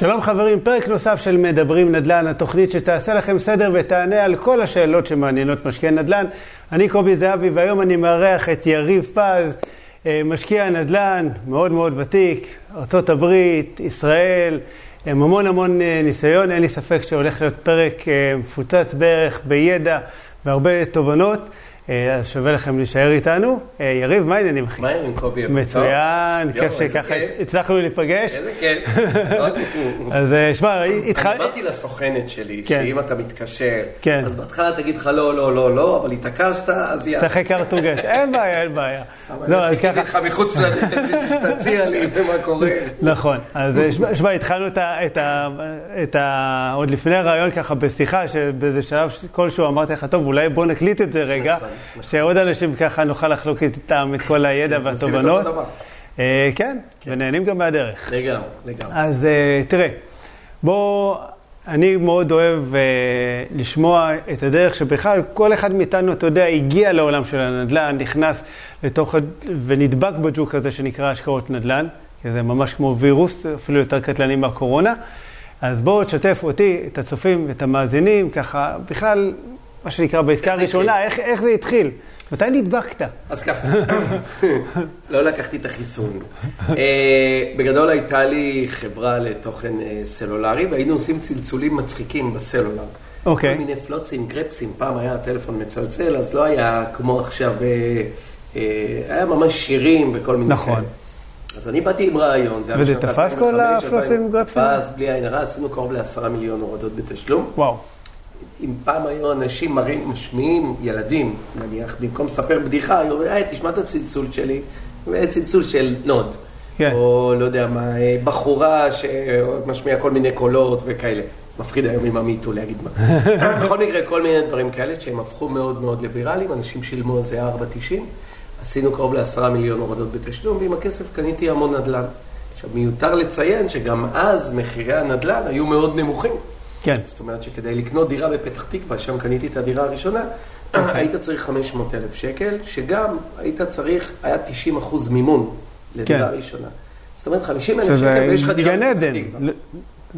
שלום חברים, פרק נוסף של מדברים נדל"ן, התוכנית שתעשה לכם סדר ותענה על כל השאלות שמעניינות משקיעי נדל"ן. אני קובי זהבי והיום אני מארח את יריב פז, אה, משקיע נדל"ן מאוד מאוד ותיק, ארה"ב, ישראל, עם המון המון אה, ניסיון. אין לי ספק שהולך להיות פרק אה, מפוצץ בערך בידע והרבה תובנות. אה, אז שווה לכם להישאר איתנו. אה, יריב, מה העניינים, אחי? מה העניינים, קובי? מצוין, כיף שככה הצלחנו להיפגש. איזה כיף. אז אה, שמע. אני אמרתי לסוכנת שלי, כן. שאם אתה מתקשר, כן. אז בהתחלה תגיד לך לא, לא, לא, לא, אבל התעקשת, אז יאללה. שחק ארטוגט, אין בעיה, אין בעיה. סתם, לא, אני חיכיתי ככה, לך מחוץ לדלת שתציע לי ומה קורה. נכון. אז שמע, התחלנו את ה... עוד לפני הרעיון ככה בשיחה, שבאיזה שלב כלשהו אמרתי לך, טוב, אולי בוא נקליט את זה רגע, נכון. שעוד אנשים ככה נוכל לחלוק איתם את כל הידע את והתובנות. אה, כן, ונהנים גם מהדרך. לגמרי, לגמרי. אז אה, תראה, בוא, אני מאוד אוהב אה, לשמוע את הדרך שבכלל כל אחד מאיתנו, אתה יודע, הגיע לעולם של הנדל"ן, נכנס לתוך, ונדבק בג'וק הזה שנקרא השקעות נדל"ן, כי זה ממש כמו וירוס, אפילו יותר קטלני מהקורונה. אז בואו תשתף אותי, את הצופים ואת המאזינים, ככה, בכלל, מה שנקרא בעסקה הראשונה, איך, איך זה התחיל? מתי נדבקת? אז ככה, לא לקחתי את החיסון. אה, בגדול הייתה לי חברה לתוכן אה, סלולרי, והיינו עושים צלצולים מצחיקים בסלולר. אוקיי. כל מיני פלוצים, גרפסים, פעם היה הטלפון מצלצל, אז לא היה כמו עכשיו, אה, אה, היה ממש שירים וכל מיני נכון. כאלה. אז אני באתי עם רעיון, זה היה וזה תפס כל 2005, הפלוצים, גרפסים? תפס, בלי עין הרע, עשינו קרוב לעשרה מיליון הורדות בתשלום. וואו. אם פעם היו אנשים מראים, משמיעים, ילדים, נניח, במקום לספר בדיחה, היו אומרים, היי, תשמע את הצלצול שלי, צלצול של נוד. כן. או לא יודע מה, אה, בחורה שמשמיעה כל מיני קולות וכאלה. מפחיד היום עם ה MeToo להגיד מה. בכל מקרה, כל מיני דברים כאלה שהם הפכו מאוד מאוד לוויראליים, אנשים שילמו על זה 4.90. עשינו קרוב לעשרה מיליון הורדות בתשלום, ועם הכסף קניתי המון נדל"ן. עכשיו, מיותר לציין שגם אז מחירי הנדל"ן היו מאוד נמוכים. כן. זאת אומרת שכדי לקנות דירה בפתח תקווה, שם קניתי את הדירה הראשונה, היית צריך 500 אלף שקל, שגם היית צריך, היה 90 אחוז מימון לדירה כן. ראשונה. זאת אומרת 50 אלף שקל ויש לך דירה בפתח. תקווה.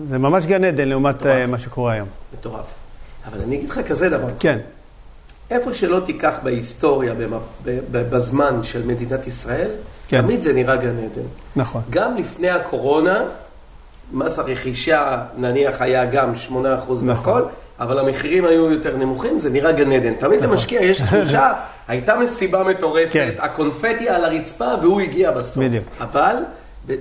זה ממש גן עדן לעומת מטורף. אה, מה שקורה היום. מטורף. אבל אני אגיד לך כזה דבר, כן, איפה שלא תיקח בהיסטוריה, בזמן של מדינת ישראל, כן. תמיד זה נראה גן עדן. נכון. גם לפני הקורונה, מס הרכישה נניח היה גם 8% נכון. מהכל, אבל המחירים היו יותר נמוכים, זה נראה גן עדן. תמיד למשקיע יש תחושה, הייתה מסיבה מטורפת, כן. הקונפטי על הרצפה והוא הגיע בסוף. בדיוק. אבל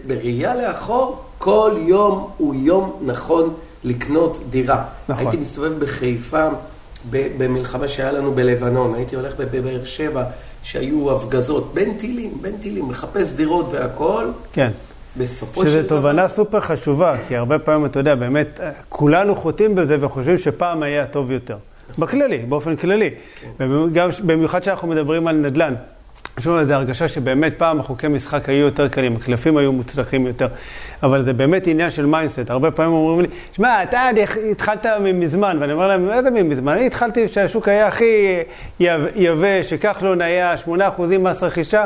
בראייה לאחור, כל יום הוא יום נכון לקנות דירה. נכון. הייתי מסתובב בחיפה, במלחמה שהיה לנו בלבנון, הייתי הולך בבאר שבע, שהיו הפגזות, בין טילים, בין טילים, מחפש דירות והכל. כן. בסופו של שזו דבר... תובנה סופר חשובה, כי הרבה פעמים, אתה יודע, באמת, כולנו חוטאים בזה וחושבים שפעם היה טוב יותר. בכללי, באופן כללי. וגם, במיוחד כשאנחנו מדברים על נדל"ן. יש לנו איזו הרגשה שבאמת פעם החוקי משחק היו יותר קלים, הקלפים היו מוצלחים יותר. אבל זה באמת עניין של mindset. הרבה פעמים אומרים לי, שמע, אתה התחלת מזמן, ואני אומר להם, איזה מזמן? אני התחלתי כשהשוק היה הכי יב- יבש, שכחלון היה 8% מס רכישה,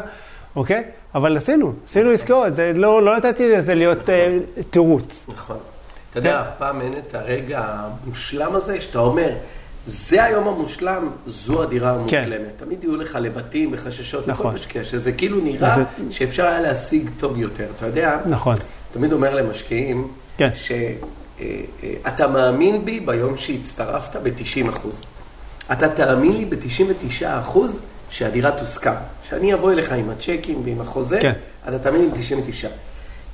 אוקיי? אבל עשינו, עשינו עסקאות, זה לא, לא נתתי לזה להיות אה, תירוץ. נכון. אתה יודע, אף פעם אין את הרגע המושלם הזה, שאתה אומר, זה היום המושלם, זו הדירה המושלמת. תמיד יהיו לך לבטים וחששות לכל כן. נכון. משקיע, שזה כאילו נראה שאפשר היה להשיג טוב יותר. אתה יודע, נכון. תמיד אומר למשקיעים, כן. שאתה מאמין בי ביום שהצטרפת ב-90 אחוז. אתה תאמין לי ב-99 אחוז שהדירה תוסכם. שאני אבוא אליך עם הצ'קים ועם החוזה, כן. אתה תאמין לי ב-99.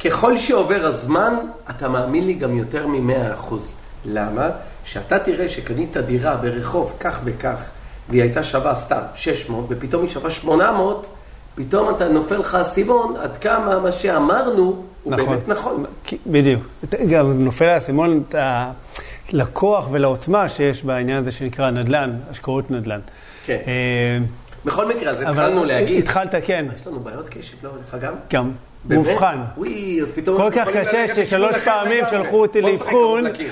ככל שעובר הזמן, אתה מאמין לי גם יותר מ-100 אחוז. למה? שאתה תראה שקנית דירה ברחוב כך וכך, והיא הייתה שווה סתם 600, ופתאום היא שווה 800, פתאום אתה נופל לך האסימון עד כמה מה שאמרנו הוא נכון. באמת נכון. בדיוק. גם נופל האסימון את ה- לכוח ולעוצמה שיש בעניין הזה שנקרא נדל"ן, השקעות נדל"ן. כן. בכל מקרה, אז התחלנו להגיד, התחלת, כן, יש לנו בעיות קשב, לא לך גם? גם. באמת? מאובחן. וואי, אז פתאום... כל כך קשה ששלוש פעמים. שלחו אותי נשחק לאבחון. לקיר.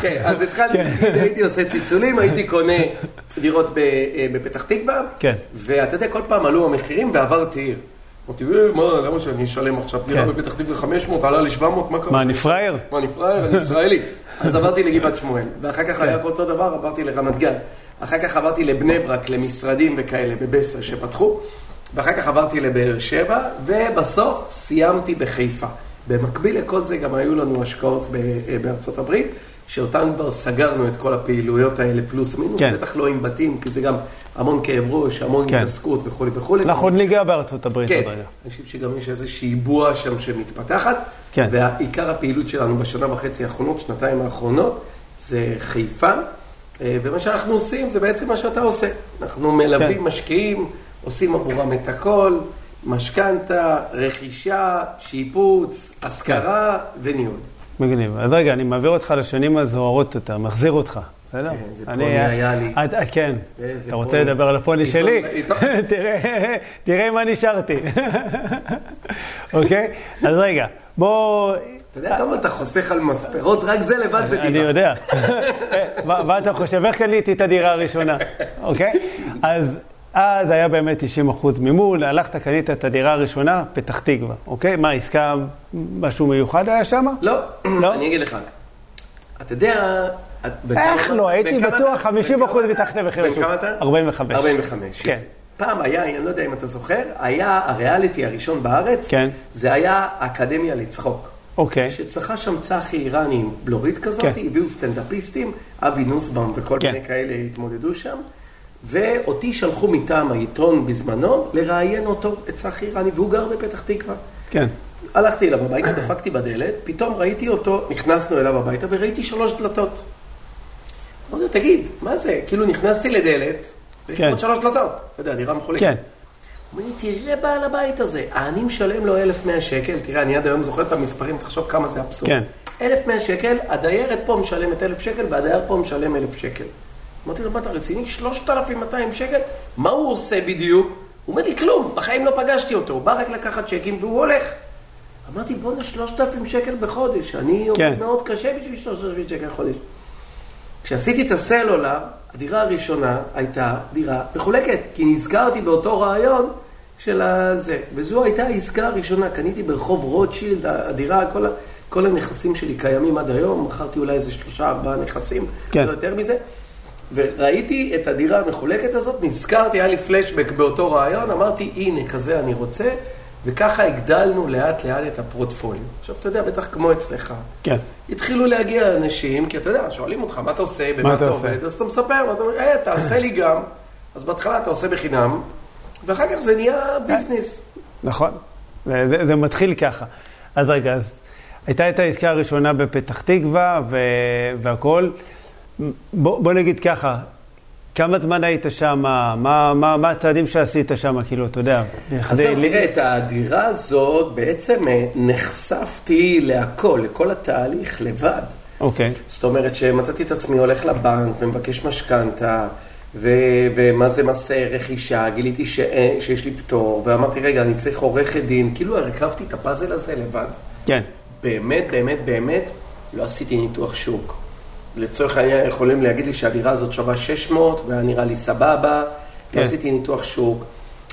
כן, אז התחלתי, הייתי עושה צלצולים, הייתי קונה דירות אה, בפתח תקווה, כן. ואתה יודע, כל פעם עלו המחירים ועברתי עיר. אמרתי, "אה, מה, למה שאני אשלם עכשיו דירה כן. בפתח תקווה 500, עלה לי 700, מה קרה? מה, אני פראייר? מה, אני פראייר? אני ישראלי. אז עברתי לגבעת שמואל, ואחר כך היה אותו דבר, עברתי לרמת גן. אחר כך עברתי לבני ברק, למשרדים וכאלה, בבסר שפתחו. ואחר כך עברתי לבאר שבע, ובסוף סיימתי בחיפה. במקביל לכל זה גם היו לנו השקעות אה, בארצות הברית, שאותן כבר סגרנו את כל הפעילויות האלה פלוס מינוס, כן. בטח לא עם בתים, כי זה גם המון כאב ראש, המון כן. התעסקות וכולי וכולי. אנחנו עוד ניגע בארצות הברית כן, עוד רגע. אני חושב שגם יש איזושהי בועה שם שמתפתחת. כן. ועיקר הפעילות שלנו בשנה וחצי האחרונות, שנתיים האחרונות, זה חיפה. אה, ומה שאנחנו עושים זה בעצם מה שאתה עושה. אנחנו מלווים כן. משקיעים, עושים עבורם את הכל, משכנתה, רכישה, שיפוץ, השכרה וניהול. מגניב. אז רגע, אני מעביר אותך לשנים הזוהרות יותר, מחזיר אותך, בסדר? כן, זה אני- פוני היה לי. את- אה, כן. איזה אתה רוצה. לדבר על הפוני שלי? תראה- מה נשארתי. אוקיי? אז רגע, בוא... אתה יודע כמה אתה חוסך על מספרות? רק זה לבד זה אני דירה. יודע. מה אתה חושב? איך קניתי את הדירה הראשונה? אוקיי? אז אז היה באמת 90 אחוז מימון, הלכת, קנית את הדירה הראשונה, פתח תקווה, אוקיי? מה, עסקה, משהו מיוחד היה שם? לא, לא? אני אגיד לך. אתה יודע... איך לא? הייתי בטוח אתה- 50 אחוז בכמה אתה- מתחת למחיר בן השוק. כמה אתה? 45. 45. כן. פעם היה, אני לא יודע אם אתה זוכר, היה הריאליטי הראשון בארץ, כן. זה היה אקדמיה לצחוק. אוקיי. שצריכה שם צחי איראני עם בלורית כזאת, כן. הביאו סטנדאפיסטים, אבי נוסבאום וכל כן. מיני כאלה התמודדו שם, ואותי שלחו מטעם העיתון בזמנו לראיין אותו, את צחי איראני, והוא גר בפתח תקווה. כן. הלכתי אליו הביתה, דפקתי בדלת, פתאום ראיתי אותו, נכנסנו אליו הביתה וראיתי שלוש דלתות. אמרתי לו, תגיד, מה זה? כאילו נכנסתי לדלת, ויש כן. עוד שלוש דלתות. אתה יודע, דירה מחולקת. כן. אומר לי, תראה בעל הבית הזה, אני משלם לו 1,100 שקל, תראה, אני עד היום זוכר את המספרים, תחשוב כמה זה אבסורד. כן. 1,100 שקל, הדיירת פה משלמת 1,000 שקל, והדייר פה משלם 1,000 שקל. אמרתי לו, מה אתה רציני? 3,200 שקל? מה הוא עושה בדיוק? הוא אומר לי, כלום, בחיים לא פגשתי אותו, הוא בא רק לקחת צ'קים והוא הולך. אמרתי, בואנה, 3,000 שקל בחודש, אני כן. עובד מאוד קשה בשביל 3,000 שקל בחודש. כשעשיתי את הסלולר, הדירה הראשונה הייתה דירה מחולקת, כי נזכרתי באותו רעיון של הזה. וזו הייתה העסקה הראשונה, קניתי ברחוב רוטשילד, הדירה, כל, ה- כל הנכסים שלי קיימים עד היום, מכרתי אולי איזה שלושה, ארבעה נכסים, כן. לא יותר מזה. וראיתי את הדירה המחולקת הזאת, נזכרתי, היה לי פלשבק באותו רעיון, אמרתי, הנה, כזה אני רוצה, וככה הגדלנו לאט לאט את הפורטפוליו. עכשיו, אתה יודע, בטח כמו אצלך, כן. התחילו להגיע אנשים, כי אתה יודע, שואלים אותך, מה אתה עושה, במה אתה? עובד, אז אתה מספר, ואתה אומר, אה, תעשה לי גם. אז בהתחלה אתה עושה בחינם, ואחר כך זה נהיה ביזנס. נכון. זה, זה, זה מתחיל ככה. אז רגע, אז הייתה את העסקה הראשונה בפתח תקווה והכול. בוא, בוא נגיד ככה, כמה זמן היית שם? מה, מה, מה הצעדים שעשית שם? כאילו, אתה יודע, אז זהו, תראה, את הדירה הזאת, בעצם אה, נחשפתי להכל, לכל התהליך לבד. אוקיי, זאת אומרת שמצאתי את עצמי הולך לבנק ומבקש משכנתה, ו- ומה זה מס רכישה, גיליתי ש- שיש לי פטור, ואמרתי, רגע, אני צריך עורכת דין, כאילו הרכבתי את הפאזל הזה לבד. כן, באמת, באמת, באמת, לא עשיתי ניתוח שוק. לצורך העניין יכולים להגיד לי שהדירה הזאת שווה 600, והיה נראה לי סבבה, כן. לא עשיתי ניתוח שוק.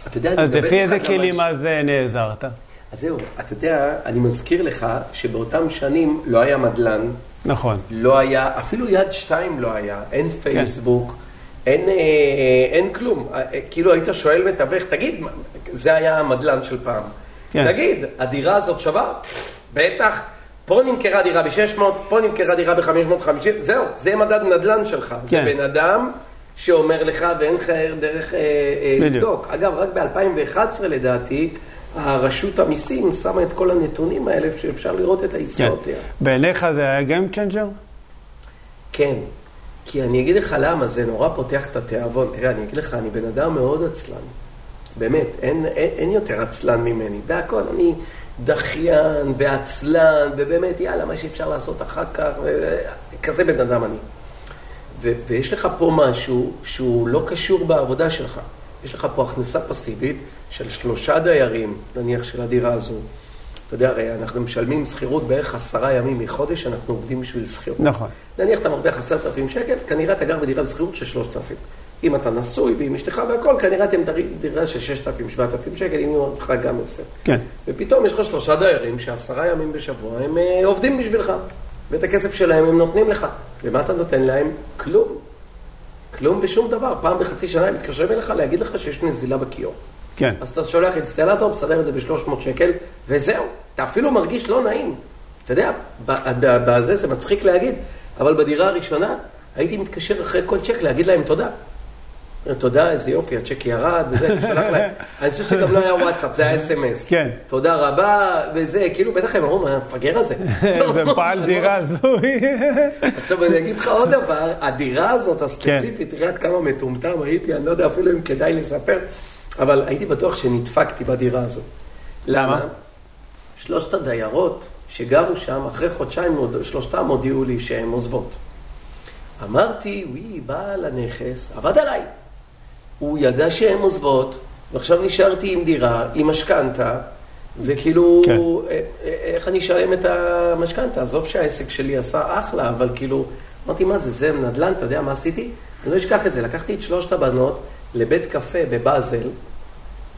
אתה יודע, אני אז מדבר לפי איתך איזה גם על כלים אז אה, נעזרת? אז זהו, אתה יודע, אני מזכיר לך שבאותם שנים לא היה מדלן, נכון, לא היה, אפילו יד שתיים לא היה, אין פייסבוק, אין, אה, אין כלום. אה, אה, כאילו היית שואל מתווך, תגיד, זה היה המדלן של פעם. כן. תגיד, הדירה הזאת שווה? בטח. פה נמכרה דירה ב-600, פה נמכרה דירה ב-550, זהו, זה מדד נדל"ן שלך. זה כן. בן אדם שאומר לך ואין לך דרך אה, אה. לבדוק. אגב, רק ב-2011 לדעתי, הרשות המיסים שמה את כל הנתונים האלה שאפשר לראות את כן. העסקאות. ליד. בעיניך זה היה Game Changer? כן, כי אני אגיד לך למה, זה נורא פותח את התיאבון. תראה, אני אגיד לך, אני בן אדם מאוד עצלן. באמת, אין, אין, אין יותר עצלן ממני. והכל, אני דחיין ועצלן, ובאמת, יאללה, מה שאפשר לעשות אחר כך, כזה בן אדם אני. ו- ויש לך פה משהו שהוא לא קשור בעבודה שלך. יש לך פה הכנסה פסיבית של שלושה דיירים, נניח של הדירה הזו. אתה יודע, הרי אנחנו משלמים שכירות בערך עשרה ימים מחודש, אנחנו עובדים בשביל שכירות. נכון. נניח אתה מרוויח עשרת אלפים שקל, כנראה אתה גר בדירה בשכירות של שלושת אלפים. אם אתה נשוי ועם אשתך והכל, כנראה אתם דירה של 6,000, 7,000 שקל, אם הוא מרוויחה גם 10. כן. ופתאום יש לך שלושה דיירים שעשרה ימים בשבוע הם אה, עובדים בשבילך, ואת הכסף שלהם הם נותנים לך. ומה אתה נותן להם? כלום. כלום ושום דבר. פעם בחצי שנה הם מתקשרים אליך להגיד לך שיש נזילה בכיור. כן. אז אתה שולח אינסטלטור, מסדר את זה ב-300 שקל, וזהו. אתה אפילו מרגיש לא נעים. אתה יודע, בזה זה מצחיק להגיד, אבל בדירה הראשונה הייתי מתקשר אחרי כל צ'ק להגיד להם תודה. תודה, איזה יופי, הצ'ק ירד, וזה, אני שולח להם. אני חושב שגם לא היה וואטסאפ, זה היה אס.אם.אס. כן. תודה רבה, וזה, כאילו, בטח הם אמרו, המפגר הזה? זה פעל דירה הזוי. עכשיו אני אגיד לך עוד דבר, הדירה הזאת הספציפית, תראה עד כמה מטומטם הייתי, אני לא יודע אפילו אם כדאי לספר, אבל הייתי בטוח שנדפקתי בדירה הזאת. למה? שלושת הדיירות שגרו שם, אחרי חודשיים שלושתם הודיעו לי שהן עוזבות. אמרתי, וואי, בעל הנכס עבד עליי. הוא ידע שהן עוזבות, ועכשיו נשארתי עם דירה, עם משכנתה, וכאילו, כן. אה, אה, איך אני אשלם את המשכנתה? עזוב שהעסק שלי עשה אחלה, אבל כאילו, אמרתי, מה זה, זה נדל"ן, אתה יודע מה עשיתי? אני לא אשכח את זה, לקחתי את שלושת הבנות לבית קפה בבאזל,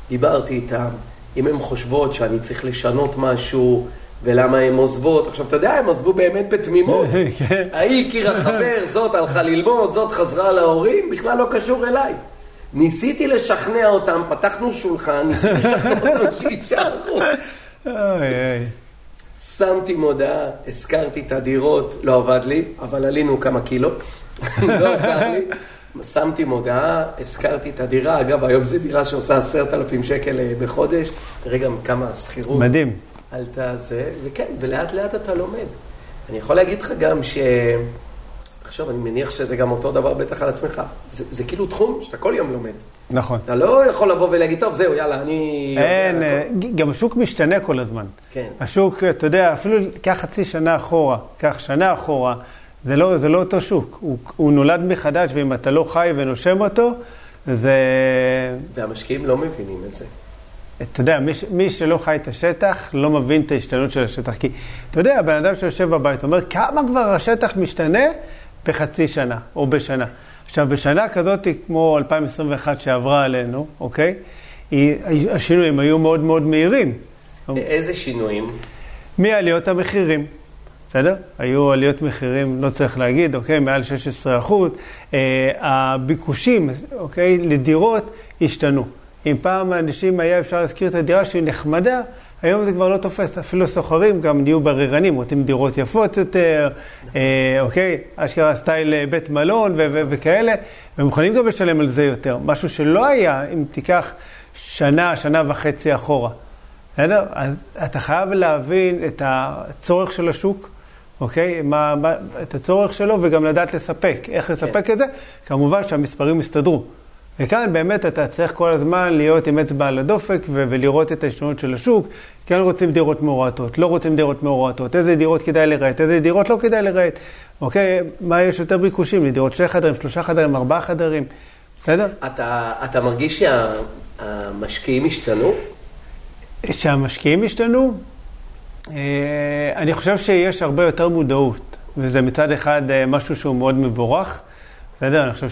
דיברתי איתן, אם הן חושבות שאני צריך לשנות משהו, ולמה הן עוזבות. עכשיו, אתה יודע, הן עזבו באמת בתמימות. כן. ההיא הכירה חבר, זאת הלכה ללמוד, זאת חזרה להורים, בכלל לא קשור אליי. ניסיתי לשכנע אותם, פתחנו שולחן, ניסיתי לשכנע אותם שיישארו. שמתי מודעה, הזכרתי את הדירות, לא עבד לי, אבל עלינו כמה קילו, לא עזר לי. שמתי מודעה, הזכרתי את הדירה, אגב, היום זו דירה שעושה עשרת אלפים שקל אה, בחודש, תראה גם כמה שכירות. מדהים. עלתה זה, וכן, ולאט לאט אתה לומד. אני יכול להגיד לך גם ש... עכשיו, אני מניח שזה גם אותו דבר בטח על עצמך. זה, זה כאילו תחום שאתה כל יום לומד. נכון. אתה לא יכול לבוא ולהגיד, טוב, זהו, יאללה, אני... אין, אה, גם השוק משתנה כל הזמן. כן. השוק, אתה יודע, אפילו קח חצי שנה אחורה, קח שנה אחורה, זה לא, זה לא אותו שוק. הוא, הוא נולד מחדש, ואם אתה לא חי ונושם אותו, זה... והמשקיעים לא מבינים את זה. אתה יודע, מי, מי שלא חי את השטח, לא מבין את ההשתנות של השטח. כי, אתה יודע, בן אדם שיושב בבית אומר, כמה כבר השטח משתנה בחצי שנה או בשנה. עכשיו, בשנה כזאת, כמו 2021 שעברה עלינו, אוקיי? השינויים היו מאוד מאוד מהירים. איזה שינויים? מעליות המחירים. בסדר? היו עליות מחירים, לא צריך להגיד, אוקיי? מעל 16 אחוז. אה, הביקושים, אוקיי? לדירות השתנו. אם פעם אנשים היה אפשר להזכיר את הדירה שהיא נחמדה, היום זה כבר לא תופס. אפילו סוחרים גם נהיו בררנים, רוצים דירות יפות יותר, אה, אוקיי? אשכרה סטייל אה, בית מלון ו- ו- וכאלה, והם יכולים גם לשלם על זה יותר. משהו שלא היה אם תיקח שנה, שנה וחצי אחורה. בסדר? אז אתה חייב להבין את הצורך של השוק, אוקיי? מה, מה, את הצורך שלו וגם לדעת לספק. איך לספק כן. את זה? כמובן שהמספרים יסתדרו. וכאן באמת אתה צריך כל הזמן להיות עם אצבע על הדופק ו- ולראות את ההשתנות של השוק. כן רוצים דירות מעורטות, לא רוצים דירות מעורטות, איזה דירות כדאי לרהט, איזה דירות לא כדאי לרהט. אוקיי, מה יש יותר ביקושים? לדירות שני חדרים, שלושה חדרים, ארבעה חדרים, בסדר? אתה, אתה מרגיש שהמשקיעים שה, השתנו? שהמשקיעים השתנו? אה, אני חושב שיש הרבה יותר מודעות, וזה מצד אחד אה, משהו שהוא מאוד מבורך. בסדר? אני חושב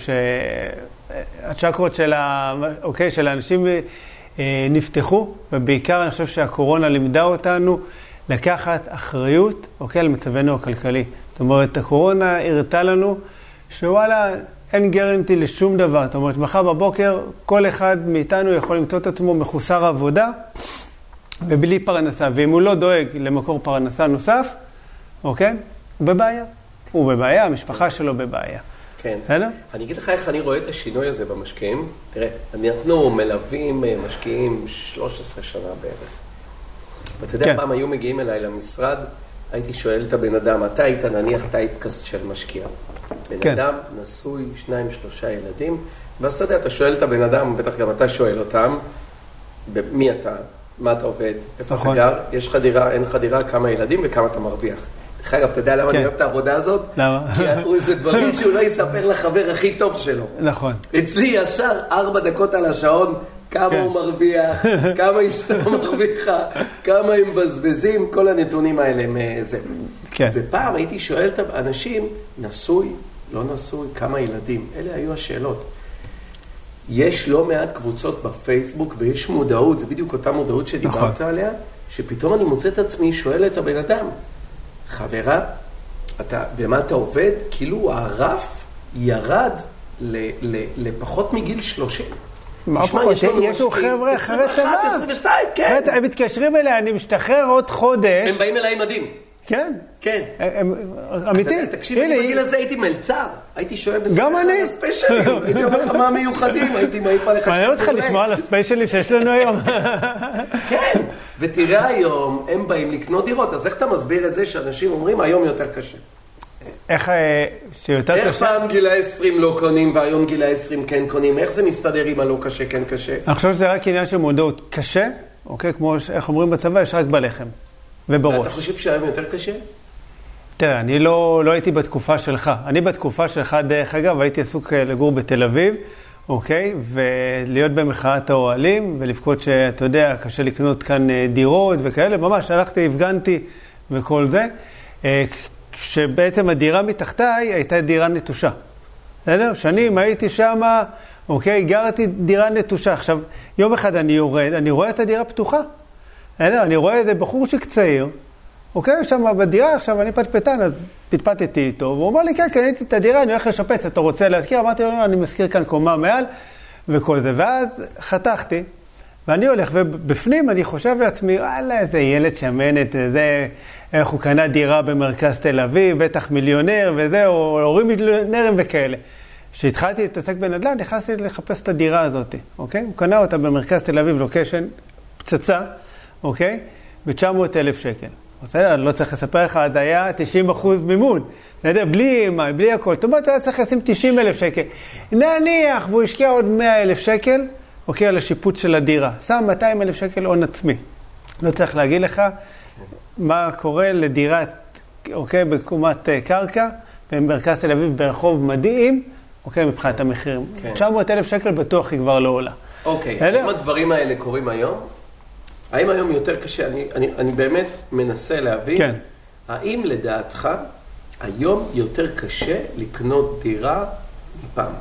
שהצ'קרות של, ה... אוקיי, של האנשים אה, נפתחו, ובעיקר אני חושב שהקורונה לימדה אותנו לקחת אחריות, אוקיי, על מצבנו הכלכלי. זאת אומרת, הקורונה הראתה לנו שוואלה, אין גרנטי לשום דבר. זאת אומרת, מחר בבוקר כל אחד מאיתנו יכול למצוא את עצמו מחוסר עבודה ובלי פרנסה. ואם הוא לא דואג למקור פרנסה נוסף, אוקיי, הוא בבעיה. הוא בבעיה, המשפחה שלו בבעיה. כן. בסדר? אני אגיד לך איך אני רואה את השינוי הזה במשקיעים. תראה, אנחנו מלווים אה, משקיעים 13 שנה בערך. ואתה יודע, כן. פעם היו מגיעים אליי למשרד, הייתי שואל את הבן אדם, אתה היית נניח טייפקאסט של משקיע. בן כן. אדם נשוי, שניים, שלושה ילדים, ואז אתה יודע, אתה שואל את הבן אדם, בטח גם אתה שואל אותם, מי אתה, מה אתה עובד, איפה נכון. אתה גר, יש לך דירה, אין לך דירה, כמה ילדים וכמה אתה מרוויח. דרך אגב, אתה יודע למה אני כן. אוהב את העבודה הזאת? למה? כי זה דברים שהוא לא יספר לחבר הכי טוב שלו. נכון. אצלי ישר ארבע דקות על השעון, כמה כן. הוא מרוויח, כמה אשתו מרוויחה, כמה הם מבזבזים, כל הנתונים האלה הם אה, זה. כן. ופעם הייתי שואל את האנשים, נשוי, לא נשוי, כמה ילדים? אלה היו השאלות. יש לא מעט קבוצות בפייסבוק ויש מודעות, זה בדיוק אותה מודעות שדיברת נכון. עליה, שפתאום אני מוצא את עצמי שואל את הבן אדם, חברה, אתה, במה אתה עובד? כאילו הרף ירד ל, ל, לפחות מגיל 30. מה תשמע? יש לנו יש חבר'ה אחרי 21, צבא. 22, כן. הם מתקשרים אליה, אני משתחרר עוד חודש. הם באים אליי עם מדים. כן. כן. הם- אתה אמיתי. תקשיב, אני בגיל הזה הייתי מלצר. הייתי שואל בזה גם אני. הספיישלים. הייתי אומר לך מה המיוחדים, הייתי מעיף עליך. מעניין אותך. לשמוע על הספיישלים שיש לנו היום. כן, ותראה היום, הם באים לקנות דירות, אז איך אתה מסביר את זה שאנשים אומרים, היום יותר קשה? איך, אה, שיותר איך קשה? פעם גילי 20 לא קונים והיום גילי 20 כן קונים? איך זה מסתדר עם הלא קשה כן קשה? אני חושב שזה רק עניין של מודעות. קשה, אוקיי? כמו איך אומרים בצבא, יש רק בלחם. אתה ובראש. חושב שהיום יותר קשה? תראה, אני לא, לא הייתי בתקופה שלך. אני בתקופה שלך, דרך אגב, הייתי עסוק אה, לגור בתל אביב, אוקיי? ולהיות במחאת האוהלים, ולבכות שאתה יודע, קשה לקנות כאן אה, דירות וכאלה. ממש, הלכתי, הפגנתי וכל זה. אה, כשבעצם הדירה מתחתיי הייתה דירה נטושה. בסדר? שנים הייתי שם, אוקיי? גרתי דירה נטושה. עכשיו, יום אחד אני יורד, אני רואה את הדירה פתוחה. בסדר? אני רואה איזה בחורשיק צעיר, אוקיי? שם בדירה, עכשיו אני פטפטן, אז פטפטתי איתו, והוא אמר לי, כן, קניתי את הדירה, אני הולך לשפץ, אתה רוצה להזכיר? אמרתי לו, לא, אני מזכיר כאן קומה מעל, וכל זה. ואז חתכתי, ואני הולך, ובפנים אני חושב לעצמי, וואלה, איזה ילד שמנת, איזה, איך הוא קנה דירה במרכז תל אביב, בטח מיליונר וזה, או הורים מיליונרים וכאלה. כשהתחלתי להתעסק בנדל"ן, נכנסתי לחפש את הדירה הזאת, אוקיי? הוא קנה אותה במרכז תל אביב, לוקיישן, פצצה, אוקיי? ב-900 אלף שקל. בסדר, אני לא צריך לספר לך, אז היה 90 אחוז מימון. בסדר, בלי EMI, בלי הכל. זאת אומרת, היה צריך לשים 90 אלף שקל. נניח, והוא השקיע עוד 100 אלף שקל, אוקיי, על השיפוץ של הדירה. שם 200 אלף שקל הון עצמי. לא צריך להגיד לך מה קורה לדירת, אוקיי, בקומת אה, קרקע, במרכז תל אביב, ברחוב מדהים, אוקיי, מבחינת המחירים. כן. 900 אלף שקל בטוח היא כבר לא עולה. אוקיי? האם הדברים האלה קורים היום? האם היום יותר קשה? אני, אני, אני באמת מנסה להבין. כן. האם לדעתך היום יותר קשה לקנות דירה מפעם?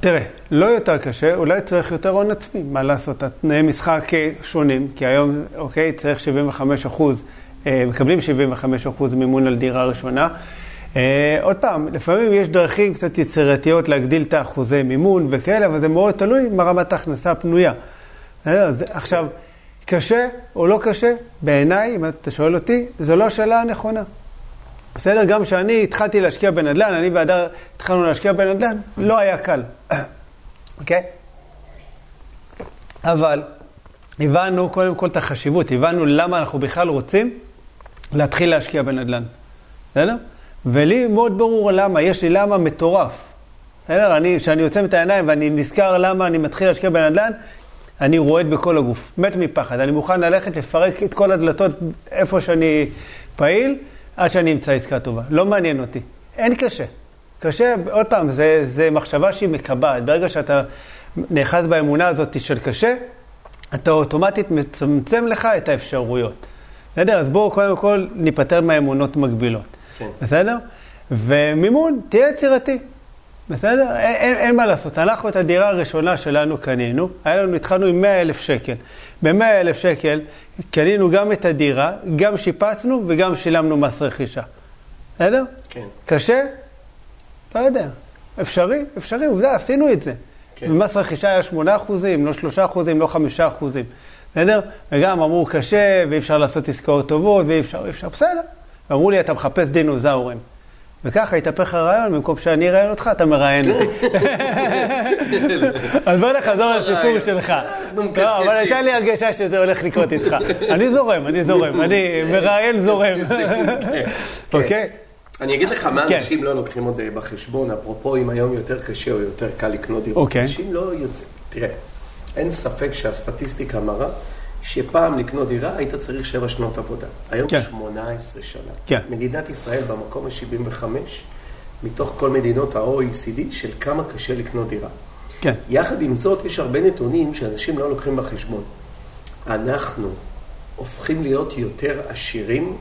תראה, לא יותר קשה, אולי צריך יותר הון עצמי, מה לעשות, התנאי משחק שונים, כי היום, אוקיי, צריך 75 אחוז, אה, מקבלים 75 אחוז מימון על דירה ראשונה. אה, עוד פעם, לפעמים יש דרכים קצת יצירתיות להגדיל את האחוזי מימון וכאלה, אבל זה מאוד תלוי מה רמת ההכנסה הפנויה. עכשיו, קשה או לא קשה, בעיניי, אם אתה שואל אותי, זו לא השאלה הנכונה. בסדר? גם כשאני התחלתי להשקיע בנדל"ן, אני והדר התחלנו להשקיע בנדל"ן, לא היה קל. אוקיי? אבל הבנו קודם כל את החשיבות, הבנו למה אנחנו בכלל רוצים להתחיל להשקיע בנדל"ן. בסדר? ולי מאוד ברור למה, יש לי למה מטורף. בסדר? אני, כשאני עוצם את העיניים ואני נזכר למה אני מתחיל להשקיע בנדל"ן, אני רועד בכל הגוף, מת מפחד. אני מוכן ללכת לפרק את כל הדלתות איפה שאני פעיל, עד שאני אמצא עסקה טובה. לא מעניין אותי. אין קשה. קשה, עוד פעם, זה, זה מחשבה שהיא מקבעת. ברגע שאתה נאחז באמונה הזאת של קשה, אתה אוטומטית מצמצם לך את האפשרויות. בסדר? אז בואו קודם כל ניפטר מהאמונות מגבילות. כן. בסדר? ומימון, תהיה יצירתי. בסדר? אין, אין, אין מה לעשות. אנחנו את הדירה הראשונה שלנו קנינו, היה לנו, התחלנו עם 100 אלף שקל. ב-100 אלף שקל קנינו גם את הדירה, גם שיפצנו וגם שילמנו מס רכישה. בסדר? כן. קשה? לא יודע. אפשרי? אפשרי, עובדה, עשינו את זה. כן. ומס רכישה היה 8 אחוזים, לא 3 אחוזים, לא 5 אחוזים. בסדר? וגם אמרו קשה, ואי אפשר לעשות עסקאות טובות, ואי אפשר, אי אפשר, בסדר. ואמרו לי, אתה מחפש דינוזאורים. וככה התהפך הרעיון, במקום שאני אראיין אותך, אתה מראיין אותי. אז בוא נחזור לסיפור הרעיון. שלך. לא, מקשקשים. אבל הייתה לי הרגשה שזה הולך לקרות איתך. אני זורם, אני זורם, אני מראיין זורם. כן. אוקיי? אני אגיד לך מה כן. אנשים לא לוקחים עוד אה, בחשבון, אפרופו אם היום יותר קשה או יותר קל לקנות דירות. אוקיי. אנשים לא יוצאים, תראה, אין ספק שהסטטיסטיקה מראה שפעם לקנות דירה היית צריך שבע שנות עבודה. היום כן. 18 שנה. כן. מדינת ישראל במקום ה-75 מתוך כל מדינות ה-OECD של כמה קשה לקנות דירה. כן. יחד עם זאת, יש הרבה נתונים שאנשים לא לוקחים בחשבון. אנחנו הופכים להיות יותר עשירים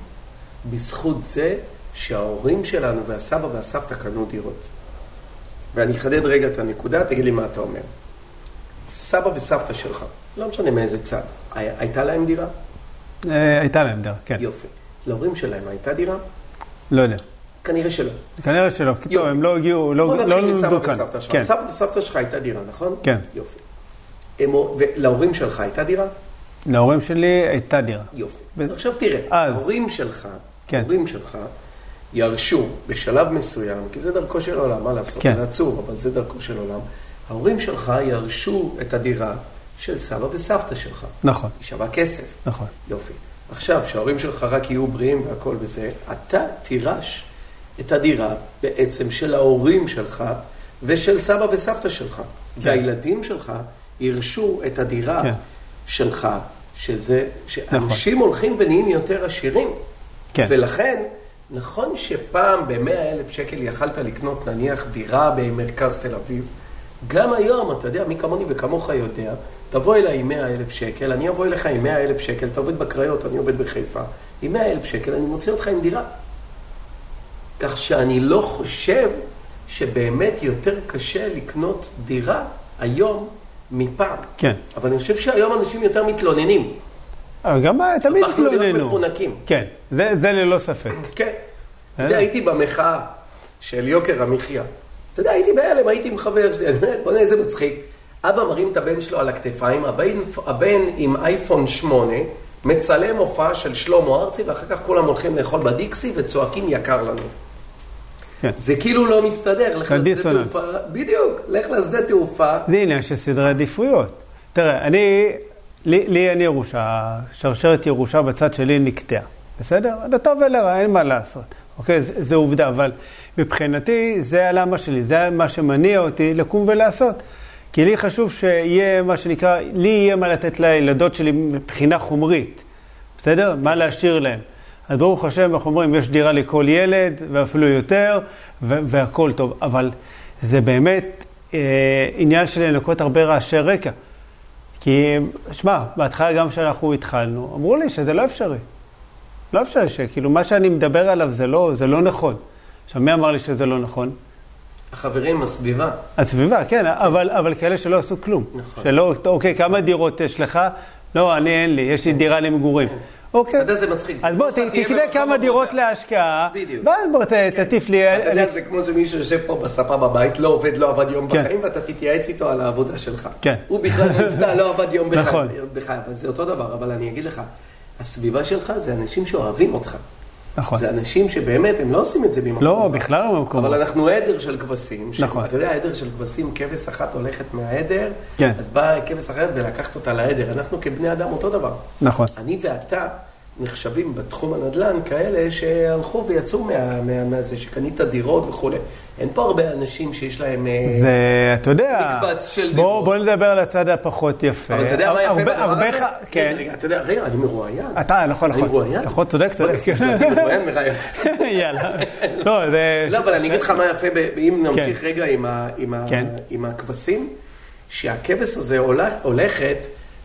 בזכות זה שההורים שלנו והסבא והסבתא קנו דירות. ואני אחדד רגע את הנקודה, תגיד לי מה אתה אומר. סבא וסבתא שלך, לא משנה מאיזה צד, הי- הייתה להם דירה? אה, הייתה להם דירה, כן. יופי. להורים שלהם הייתה דירה? לא יודע. כנראה שלא. כנראה שלא. טוב. הם לא הגיעו, לא בוא לא נתחיל מסבא נולדו כאן. וסבתא שלך. כן, סבא וסבתא שלך הייתה דירה, נכון? כן. יופי. ולהורים שלך הייתה דירה? להורים שלי הייתה דירה. יופי. עכשיו תראה. ההורים שלך, כן. ההורים שלך ירשו בשלב מסוים, כי זה דרכו של עולם, מה לעשות? כן. זה עצוב, אבל זה דרכו של עולם. ההורים שלך ירשו את הדירה של סבא וסבתא שלך. נכון, היא שווה כסף. נכון. יופי. עכשיו, שההורים שלך רק יהיו בריאים והכל וזה, אתה תירש את הדירה בעצם של ההורים שלך ושל סבא וסבתא שלך. והילדים שלך ירשו את הדירה כן. שלך, שזה, שאנשים הולכים ונהיים יותר עשירים. כן. ולכן, נכון שפעם ב-100 אלף שקל יכלת לקנות נניח דירה במרכז תל אביב, גם היום, אתה יודע, מי כמוני וכמוך יודע, תבוא אליי עם 100 אלף שקל, אני אבוא אליך עם 100 אלף שקל, אתה עובד בקריות, אני עובד בחיפה, עם 100 אלף שקל אני מוציא אותך עם דירה. כך שאני לא חושב שבאמת יותר קשה לקנות דירה היום מפעם. כן. אבל אני חושב שהיום אנשים יותר מתלוננים. אבל גם אה, תמיד הפכנו להיות התלוננו. מפונקים. כן, זה זה ללא ספק. כן. אתה יודע, הייתי במחאה של יוקר המחיה. אתה יודע, הייתי בהלם, הייתי עם חבר שלי, אני אומר, בוא'נה, איזה מצחיק. אבא מרים את הבן שלו על הכתפיים, הבן, הבן עם אייפון 8, מצלם הופעה של שלמה ארצי, ואחר כך כולם הולכים לאכול בדיקסי וצועקים יקר לנו. כן. זה כאילו לא מסתדר, לך לשדה. תעופה, בדיוק, לך לשדה תעופה, זה עניין של סדרי עדיפויות. תראה, אני, לי, לי אין ירושה, שרשרת ירושה בצד שלי נקטעה, בסדר? לטוב ולרע, אין מה לעשות. אוקיי, זה, זה עובדה, אבל מבחינתי זה הלמה שלי, זה מה שמניע אותי לקום ולעשות. כי לי חשוב שיהיה מה שנקרא, לי יהיה מה לתת לילדות שלי מבחינה חומרית, בסדר? מה להשאיר להם. אז ברוך השם, אנחנו אומרים, יש דירה לכל ילד, ואפילו יותר, והכול טוב. אבל זה באמת אה, עניין של לנקות הרבה רעשי רקע. כי, שמע, בהתחלה גם כשאנחנו התחלנו, אמרו לי שזה לא אפשרי. לא אפשרי, שכאילו מה שאני מדבר עליו זה לא, זה לא נכון. עכשיו, מי אמר לי שזה לא נכון? החברים, הסביבה. הסביבה, כן, אבל, אבל כאלה שלא עשו כלום. נכון. שלא, אוקיי, כמה דירות יש לך? לא, אני אין לי, יש לי דירה למגורים. אוקיי. אתה יודע, זה מצחיק. אז בוא, תקנה כמה דירות. להשקעה, בדיוק. ואז בוא ת- תטיף לי. אתה יודע, זה כמו שמישהו יושב פה בספה בבית, לא עובד, לא עבד יום כן. בחיים, ואתה תתייעץ איתו על העבודה שלך. כן. הוא בכלל מופתע, לא עבד יום בחיים. נכון. זה אותו דבר, אבל אני אגיד לך, הסביבה שלך זה אנשים שאוהבים אותך. נכון. זה אנשים שבאמת, הם לא עושים את זה ממקום לא. בכלל לא במקום אבל. אנחנו עדר של כבשים. נכון. אתה יודע, עדר של כבשים, כבש אחת הולכת מהעדר, כן. אז באה כבש אחרת ולקחת אותה לעדר. אנחנו כבני אדם אותו דבר. נכון. אני ואתה נחשבים בתחום הנדל"ן כאלה שהלכו ויצאו מה, מה, מהזה, שקנית דירות וכולי. אין פה הרבה אנשים שיש להם... אה, זה, אתה יודע, מקבץ של בוא, דירות. בוא נדבר על הצד הפחות יפה. אבל אתה יודע מה יפה הרבה- בדבר הרבה הזה? ח- כן. רגע, אתה יודע, רגע, אני מרואיין. אתה, נכון, אני נכון. מרואיין. נכון, צודק, צודק. יאללה. לא, זה... לא, אבל אני אגיד לך מה יפה, אם נמשיך רגע עם כן. עם הכבשים, שהכבש הזה הולכת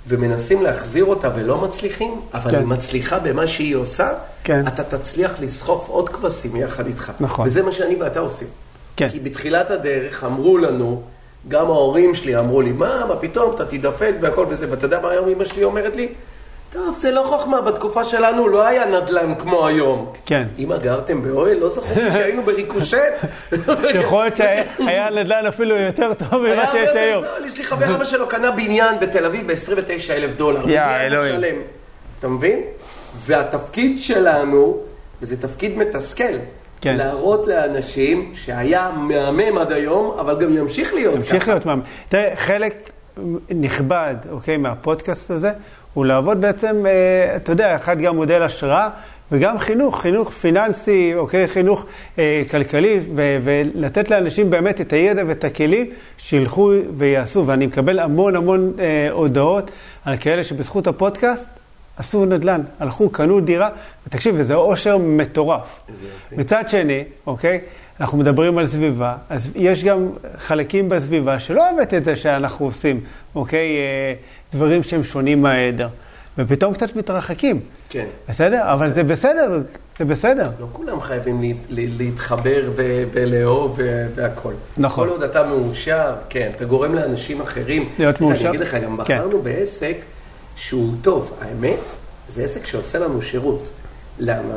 ומנסים להחזיר אותה ולא מצליחים, אבל כן. היא מצליחה במה שהיא עושה, כן. אתה תצליח לסחוף עוד כבשים יחד איתך. נכון. וזה מה שאני ואתה עושים. כן. כי בתחילת הדרך אמרו לנו, גם ההורים שלי אמרו לי, מה, מה פתאום, אתה תדפק והכל וזה, ואתה יודע מה היום אמא שלי אומרת לי? טוב, זה לא חוכמה, בתקופה שלנו לא היה נדל"ן כמו היום. כן. אמא, גרתם באוהל? לא זכור לי שהיינו בריקושט? יכול להיות שהיה נדל"ן אפילו יותר טוב ממה שיש היום. יש לי חבר אבא שלו קנה בניין בתל אביב ב-29 אלף דולר. יא, אלוהים. אתה מבין? והתפקיד שלנו, וזה תפקיד מתסכל, כן. להראות לאנשים שהיה מהמם עד היום, אבל גם ימשיך להיות ימשיך ככה. להיות מאמן. תראה, חלק נכבד, אוקיי, מהפודקאסט הזה, הוא לעבוד בעצם, אה, אתה יודע, אחד גם מודל השראה, וגם חינוך, חינוך פיננסי, אוקיי, חינוך אה, כלכלי, ו- ולתת לאנשים באמת את הידע ואת הכלים שילכו ויעשו. ואני מקבל המון המון אה, הודעות על כאלה שבזכות הפודקאסט עשו נדל"ן, הלכו, קנו דירה, ותקשיב, וזה אושר מטורף. מצד שני, אוקיי, אנחנו מדברים על סביבה, אז יש גם חלקים בסביבה שלא אוהבת את זה שאנחנו עושים, אוקיי, אה, דברים שהם שונים מהעדר. ופתאום קצת מתרחקים. כן. בסדר? אבל זה בסדר, זה בסדר. לא כולם חייבים לה, לה, להתחבר ולאהוב והכול. נכון. כל עוד אתה מאושר, כן, אתה גורם לאנשים אחרים. להיות מאושר? אני אגיד לך, גם כן. בחרנו בעסק שהוא טוב. האמת, זה עסק שעושה לנו שירות. למה?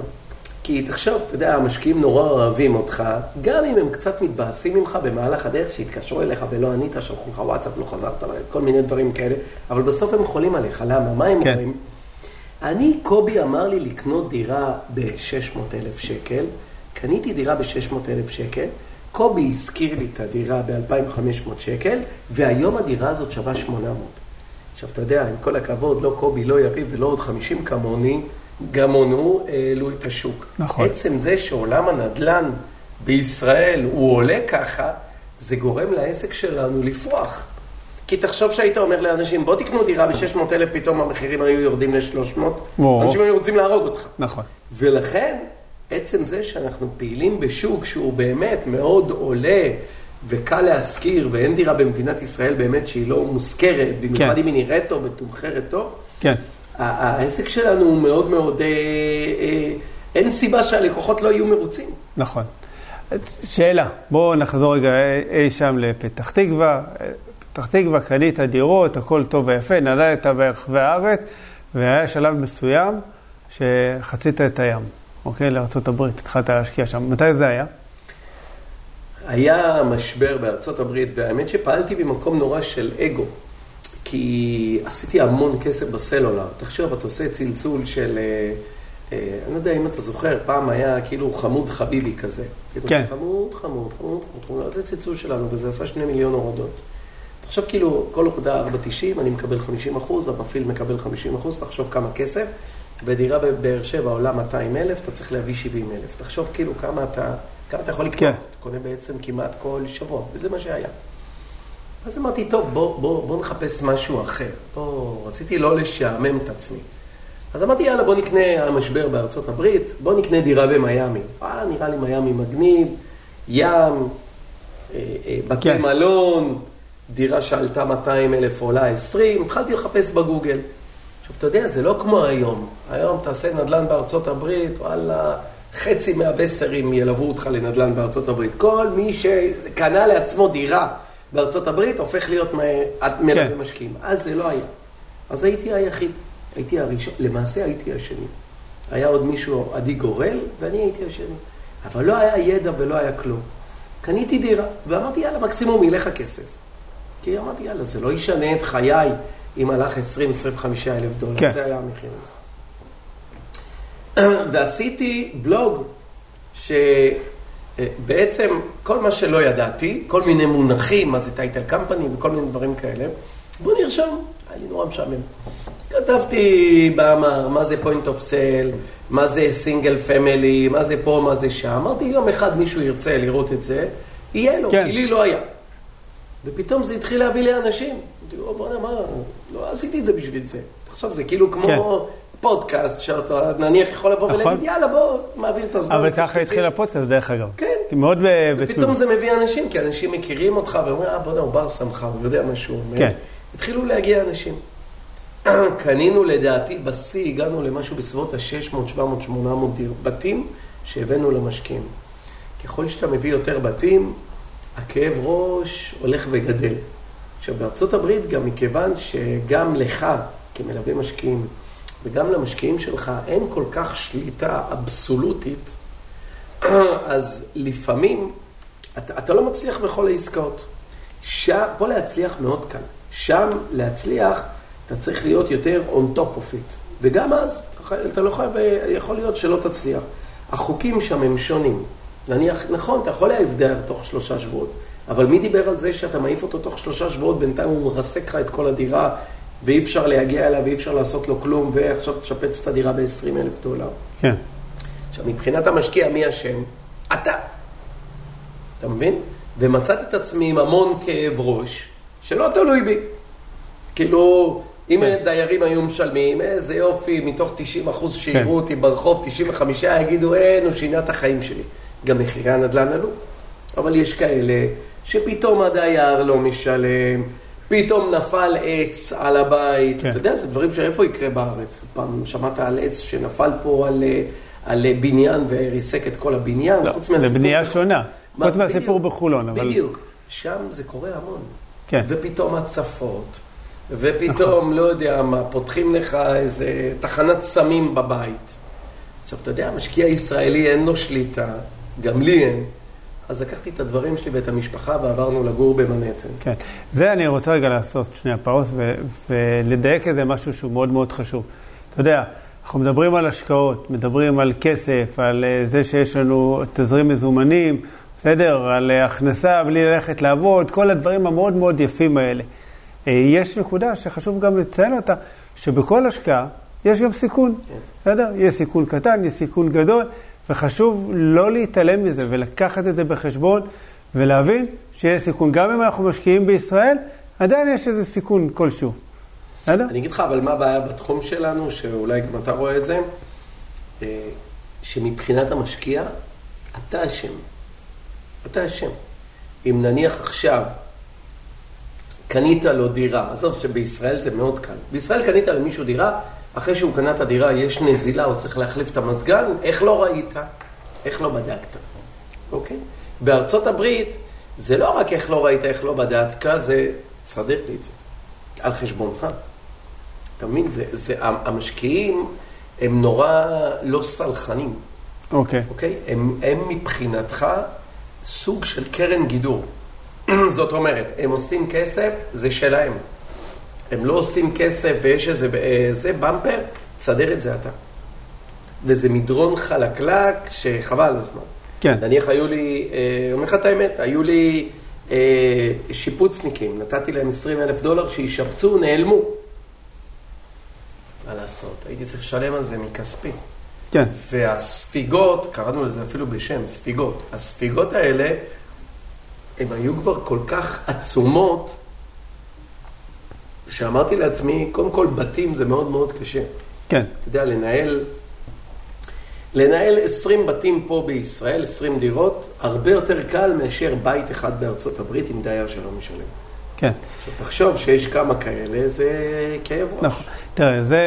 כי תחשוב, אתה יודע, המשקיעים נורא אוהבים אותך, גם אם הם קצת מתבאסים ממך במהלך הדרך, שהתקשרו אליך ולא ענית, שלחו לך וואטסאפ, לא חזרת, כל מיני דברים כאלה, אבל בסוף הם חולים עליך, למה? מה הם כן. אומרים? אני, קובי אמר לי לקנות דירה ב-600,000 שקל, קניתי דירה ב-600,000 שקל, קובי הזכיר לי את הדירה ב-2,500 שקל, והיום הדירה הזאת שווה 800. עכשיו, אתה יודע, עם כל הכבוד, לא קובי, לא יריב ולא עוד 50 כמוני, גמונו העלו את השוק. נכון. עצם זה שעולם הנדל"ן בישראל הוא עולה ככה, זה גורם לעסק שלנו לפרוח. כי תחשוב שהיית אומר לאנשים, בוא תקנו דירה ב-600,000, פתאום המחירים היו יורדים ל-300, וואו. אנשים היו רוצים להרוג אותך. נכון. ולכן, עצם זה שאנחנו פעילים בשוק שהוא באמת מאוד עולה וקל להשכיר, ואין דירה במדינת ישראל באמת שהיא לא מושכרת, במיוחד כן. אם היא נראית טוב ותומחרת טוב, כן. העסק שלנו הוא מאוד מאוד, אה, אה, אין סיבה שהלקוחות לא יהיו מרוצים. נכון. שאלה, בואו נחזור רגע אי שם לפתח תקווה. פתח תקווה, קנית דירות, הכל טוב ויפה, נדדת ברחבי הארץ, והיה שלב מסוים שחצית את הים, אוקיי? לארה"ב, התחלת להשקיע שם. מתי זה היה? היה משבר בארצות הברית, והאמת שפעלתי במקום נורא של אגו. כי עשיתי המון כסף בסלולר. תחשוב, אתה עושה צלצול של, אה, אה, אני לא יודע אם אתה זוכר, פעם היה כאילו חמוד חביבי כזה. כאילו, כן. חמוד, חמוד, חמוד, חמוד, חמוד, זה צלצול שלנו, וזה עשה שני מיליון הורדות. תחשוב כאילו, כל הורדה 4.90, אני מקבל 50 אחוז, המפעיל מקבל 50 אחוז, תחשוב כמה כסף. בדירה בבאר שבע עולה 200 אלף, אתה צריך להביא 70 אלף. תחשוב כאילו כמה אתה, כמה אתה יכול לקנות. כן. אתה קונה בעצם כמעט כל שבוע, וזה מה שהיה. אז אמרתי, טוב, בוא, בוא, בוא נחפש משהו אחר. בוא, רציתי לא לשעמם את עצמי. אז אמרתי, יאללה, בוא נקנה המשבר בארצות הברית, בוא נקנה דירה במיאמי. וואלה, נראה לי מיאמי מגניב, ים, אה, אה, בתי כן. מלון, דירה שעלתה 200 אלף עולה 20, התחלתי לחפש בגוגל. עכשיו, אתה יודע, זה לא כמו היום. היום תעשה נדל"ן בארצות הברית, וואלה, חצי מהבסרים ילוו אותך לנדל"ן בארצות הברית. כל מי שקנה לעצמו דירה בארצות הברית הופך להיות מלווה כן. משקיעים. אז זה לא היה. אז הייתי היחיד, הייתי הראשון, למעשה הייתי השני. היה עוד מישהו, עדי גורל, ואני הייתי השני. אבל לא היה ידע ולא היה כלום. קניתי דירה, ואמרתי, יאללה, מקסימום ילך הכסף. כי אמרתי, יאללה, זה לא ישנה את חיי אם הלך 20-25 אלף דולר, כן. זה היה המחיר. ועשיתי בלוג שבעצם כל מה שלא ידעתי, כל מיני מונחים, מה זה title company וכל מיני דברים כאלה, בוא נרשום, היה לי נורא משעמם. כתבתי באמר, מה זה point of sale, מה זה single family, מה זה פה, מה זה שם. אמרתי, יום אחד מישהו ירצה לראות את זה, יהיה לו, כן. כי לי לא היה. ופתאום זה התחיל להביא לי אנשים. אמרתי, "או, בוא'נה, מה, לא עשיתי את זה בשביל זה. תחשוב, זה כאילו כמו כן. פודקאסט, שאתה נניח יכול לבוא נכון. ולהגיד, יאללה, בוא, מעביר את הזמן. אבל ככה תשתתף." התחיל הפודקאסט, דרך אגב. כן. מאוד ופתאום. זה מביא אנשים, כי אנשים מכירים אותך ואומרים, אה, בוא'נה, הוא בר סמכה, הוא יודע מה שהוא אומר. כן. התחילו להגיע אנשים. קנינו לדעתי בשיא, הגענו למשהו בסביבות ה-600, 700, 800 דיר, בתים שהבאנו למשקיעים. ככל שאתה מביא יותר בתים, הכאב ראש הולך וגדל. עכשיו, בארצות הברית, גם מכיוון שגם לך, כמלווה משקיעים, וגם למשקיעים שלך, אין כל כך שליטה אבסולוטית, אז לפעמים אתה, אתה לא מצליח בכל העסקאות. שם, פה להצליח מאוד קל. שם להצליח, אתה צריך להיות יותר on top of it. וגם אז, אתה לא חייב, יכול להיות שלא תצליח. החוקים שם הם שונים. נניח, נכון, אתה יכול דייר תוך שלושה שבועות, אבל מי דיבר על זה שאתה מעיף אותו תוך שלושה שבועות, בינתיים הוא מרסק לך את כל הדירה, ואי אפשר להגיע אליו, ואי אפשר לעשות לו כלום, ועכשיו תשפץ את הדירה ב-20 אלף דולר. כן. עכשיו, מבחינת המשקיע, מי אשם? אתה. אתה מבין? ומצאתי את עצמי עם המון כאב ראש, שלא תלוי בי. כאילו, אם כן. דיירים היו משלמים, איזה יופי, מתוך 90 אחוז שיראו אותי ברחוב, 95 יגידו, אין, הוא שינה את החיים שלי. גם מחירי הנדל"ן עלו. אבל יש כאלה שפתאום הדייר לא משלם, פתאום נפל עץ על הבית. כן. אתה יודע, זה דברים שאיפה יקרה בארץ. פעם שמעת על עץ שנפל פה על, אה, על אה, בניין וריסק את כל הבניין? לא, חוץ זה בנייה. שונה. מה, חוץ מהסיפור בדיוק, בחולון, אבל... בדיוק. שם זה קורה המון. כן. ופתאום הצפות, ופתאום, לא יודע מה, פותחים לך איזה תחנת סמים בבית. עכשיו, אתה יודע, משקיע ישראלי אין לו שליטה, גם לי אין. אז לקחתי את הדברים שלי ואת המשפחה ועברנו לגור במנהטן. כן. זה אני רוצה רגע לעשות שנייה פאוס ו- ולדייק איזה משהו שהוא מאוד מאוד חשוב. אתה יודע, אנחנו מדברים על השקעות, מדברים על כסף, על אה, זה שיש לנו תזרים מזומנים, בסדר? על אה, הכנסה בלי ללכת לעבוד, כל הדברים המאוד מאוד יפים האלה. אה, יש נקודה שחשוב גם לציין אותה, שבכל השקעה יש גם סיכון, כן. בסדר? יש סיכון קטן, יש סיכון גדול, וחשוב לא להתעלם מזה ולקחת את זה בחשבון ולהבין שיש סיכון. גם אם אנחנו משקיעים בישראל, עדיין יש איזה סיכון כלשהו. בסדר? אני אגיד לך, אבל מה הבעיה בתחום שלנו, שאולי גם אתה רואה את זה, אה, שמבחינת המשקיע, אתה אשם. אתה אשם. אם נניח עכשיו קנית לו דירה, עזוב שבישראל זה מאוד קל. בישראל קנית למישהו דירה, אחרי שהוא קנה את הדירה יש נזילה, הוא צריך להחליף את המזגן, איך לא ראית? איך לא בדקת? אוקיי? בארצות הברית זה לא רק איך לא ראית, איך לא בדקת, זה, תסדר לי את זה, על חשבונך. אתה מבין? זה, זה, המשקיעים הם נורא לא סלחנים, אוקיי. אוקיי? הם, הם מבחינתך סוג של קרן גידור. זאת אומרת, הם עושים כסף, זה שלהם. הם לא עושים כסף ויש איזה אה, זה במפר, תסדר את זה אתה. וזה מדרון חלקלק שחבל על הזמן. כן. נניח היו לי, אה, אומר לך את האמת, היו לי אה, שיפוצניקים, נתתי להם 20 אלף דולר שישפצו, נעלמו. מה לעשות, הייתי צריך לשלם על זה מכספי. כן. והספיגות, קראנו לזה אפילו בשם, ספיגות. הספיגות האלה, הן היו כבר כל כך עצומות, שאמרתי לעצמי, קודם כל בתים זה מאוד מאוד קשה. כן. אתה יודע, לנהל, לנהל 20 בתים פה בישראל, 20 דירות, הרבה יותר קל מאשר בית אחד בארצות הברית עם דייר שלא משלם. כן. עכשיו תחשוב שיש כמה כאלה, זה כאב ראש. נכון. תראה, זה,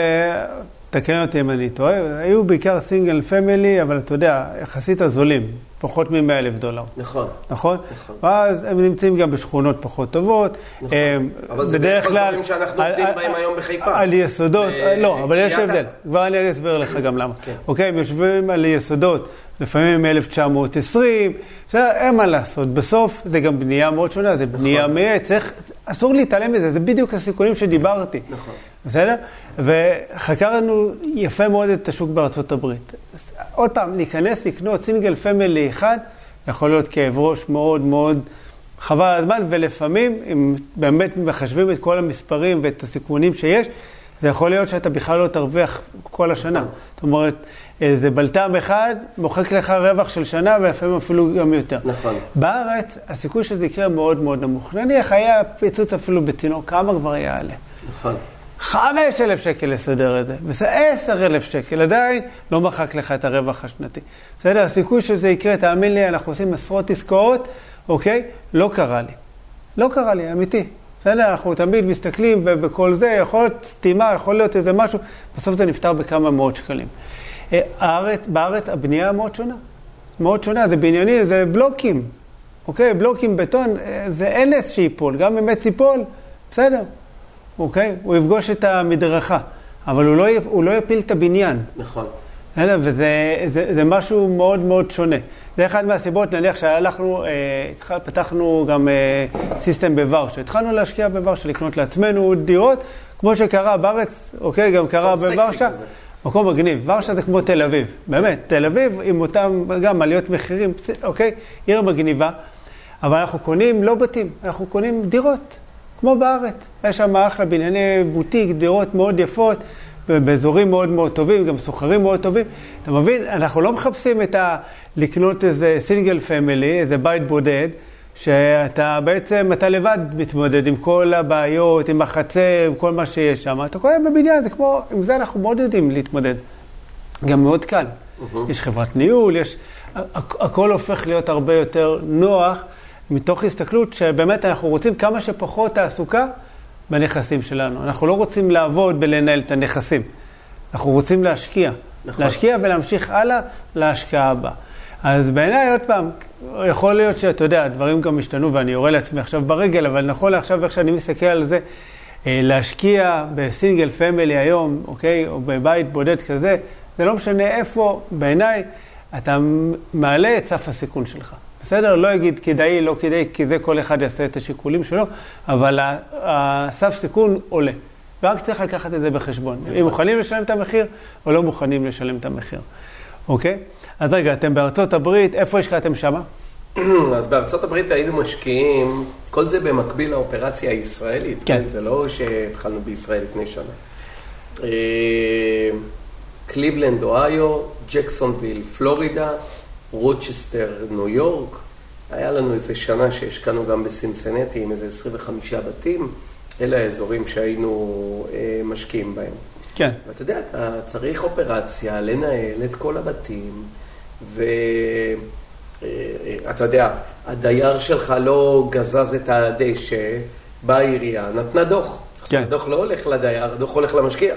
תקן אותי אם אני טועה, היו בעיקר סינגל פמילי, אבל אתה יודע, יחסית הזולים, פחות מ-100 אלף דולר. נכון. נכון? נכון. ואז הם נמצאים גם בשכונות פחות טובות. נכון. הם אבל זה בערך כלל... הזרים שאנחנו עובדים בהם היום בחיפה. על יסודות, ב- לא, אבל יש הבדל. כבר אני אסביר לך גם למה. כן. אוקיי, הם יושבים על יסודות, לפעמים מ-1920, בסדר, אין מה לעשות. בסוף זה גם בנייה מאוד שונה, זה בנייה נכון. מעץ, צריך- אסור להתעלם מזה, זה בדיוק הסיכונים שדיברתי. נכון. בסדר? וחקרנו יפה מאוד את השוק בארצות הברית. עוד פעם, להיכנס לקנות סינגל פמילי אחד, יכול להיות כאב ראש מאוד מאוד חבל על הזמן, ולפעמים, אם באמת מחשבים את כל המספרים ואת הסיכונים שיש, זה יכול להיות שאתה בכלל לא תרוויח כל השנה. זאת אומרת, איזה בלטם אחד מוחק לך רווח של שנה, ולפעמים אפילו גם יותר. נכון. בארץ, הסיכוי שזה יקרה מאוד מאוד נמוך. נניח היה פיצוץ אפילו בצינור, כמה כבר יעלה? נכון. חמש אלף שקל לסדר את זה, וזה עשר אלף שקל, עדיין לא מחק לך את הרווח השנתי. בסדר? הסיכוי שזה יקרה, תאמין לי, אנחנו עושים עשרות עסקאות, אוקיי? לא קרה לי. לא קרה לי, אמיתי. בסדר? אנחנו תמיד מסתכלים ובכל זה, יכול להיות סתימה, יכול להיות איזה משהו, בסוף זה נפתר בכמה מאות שקלים. אה, הארץ, בארץ הבנייה מאוד שונה. מאוד שונה, זה בניינים, זה בלוקים. אוקיי? בלוקים, בטון, אה, זה אין עץ שייפול, גם אם עץ ייפול, בסדר. אוקיי? הוא יפגוש את המדרכה, אבל הוא לא, הוא לא יפיל את הבניין. נכון. בסדר? וזה זה, זה משהו מאוד מאוד שונה. זה אחד מהסיבות, נניח שהלכנו, אה, פתחנו גם אה, סיסטם בוורשה. התחלנו להשקיע בוורשה, לקנות לעצמנו דירות, כמו שקרה בארץ, אוקיי, גם קרה בוורשה. מקום מגניב. ורשה זה כמו תל אביב, באמת. תל אביב עם אותם, גם עליות מחירים, אוקיי? עיר מגניבה. אבל אנחנו קונים לא בתים, אנחנו קונים דירות, כמו בארץ. יש שם אחלה בנייני בוטיק, דירות מאוד יפות, באזורים מאוד מאוד טובים, גם סוחרים מאוד טובים. אתה מבין? אנחנו לא מחפשים את ה... לקנות איזה סינגל פמילי, איזה בית בודד, שאתה בעצם, אתה לבד מתמודד עם כל הבעיות, עם החצר, עם כל מה שיש שם. אתה קונה בבניין, זה כמו, עם זה אנחנו מאוד יודעים להתמודד. גם מאוד קל. יש חברת ניהול, יש... הכ- הכל הופך להיות הרבה יותר נוח, מתוך הסתכלות שבאמת אנחנו רוצים כמה שפחות תעסוקה בנכסים שלנו. אנחנו לא רוצים לעבוד ולנהל את הנכסים. אנחנו רוצים להשקיע. נכון. להשקיע ולהמשיך הלאה להשקעה הבאה. אז בעיניי, עוד פעם, יכול להיות שאתה יודע, הדברים גם השתנו ואני יורה לעצמי עכשיו ברגל, אבל נכון לעכשיו, איך שאני מסתכל על זה, אה, להשקיע בסינגל פמילי היום, אוקיי, או בבית בודד כזה, זה לא משנה איפה, בעיניי, אתה מעלה את סף הסיכון שלך. בסדר? לא אגיד כדאי, לא כדאי, כי זה כל אחד יעשה את השיקולים שלו, אבל הסף סיכון עולה. ורק צריך לקחת את זה בחשבון. אם מוכנים לשלם את המחיר, או לא מוכנים לשלם את המחיר. אוקיי? אז רגע, אתם בארצות הברית, איפה השקעתם שמה? אז בארצות הברית היינו משקיעים, כל זה במקביל לאופרציה הישראלית, כן. כן? זה לא שהתחלנו בישראל לפני שנה. אה, קליבלנד, אוהיו, ג'קסונוויל, פלורידה, רוצ'סטר, ניו יורק. היה לנו איזה שנה שהשקענו גם בסינסנטי עם איזה 25 בתים. אלה האזורים שהיינו אה, משקיעים בהם. כן. ואתה יודע, אתה צריך אופרציה, לנהל את כל הבתים, ואתה יודע, הדייר שלך לא גזז את הדשא, באה העירייה, נתנה דוח. כן. הדוח לא הולך לדייר, הדוח הולך למשקיע.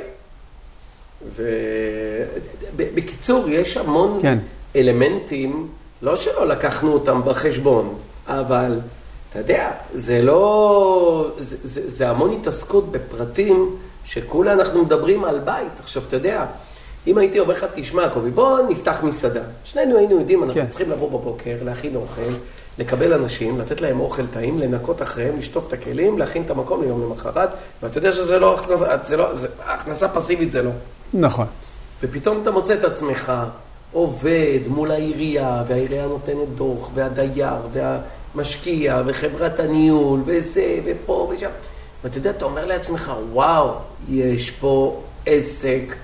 ובקיצור, יש המון כן. אלמנטים, לא שלא לקחנו אותם בחשבון, אבל אתה יודע, זה לא... זה, זה, זה המון התעסקות בפרטים שכולה אנחנו מדברים על בית. עכשיו, אתה יודע, אם הייתי אומר לך, תשמע, קובי, בוא נפתח מסעדה. שנינו היינו יודעים, אנחנו כן. צריכים לבוא בבוקר, להכין אוכל, לקבל אנשים, לתת להם אוכל טעים, לנקות אחריהם, לשטוף את הכלים, להכין את המקום ליום למחרת, ואתה יודע שזה לא הכנסה, זה לא, זה, הכנסה פסיבית זה לא. נכון. ופתאום אתה מוצא את עצמך עובד מול העירייה, והעירייה נותנת דוח, והדייר, והמשקיע, וחברת הניהול, וזה, ופה ושם. ואתה יודע, אתה אומר לעצמך, וואו, יש פה עסק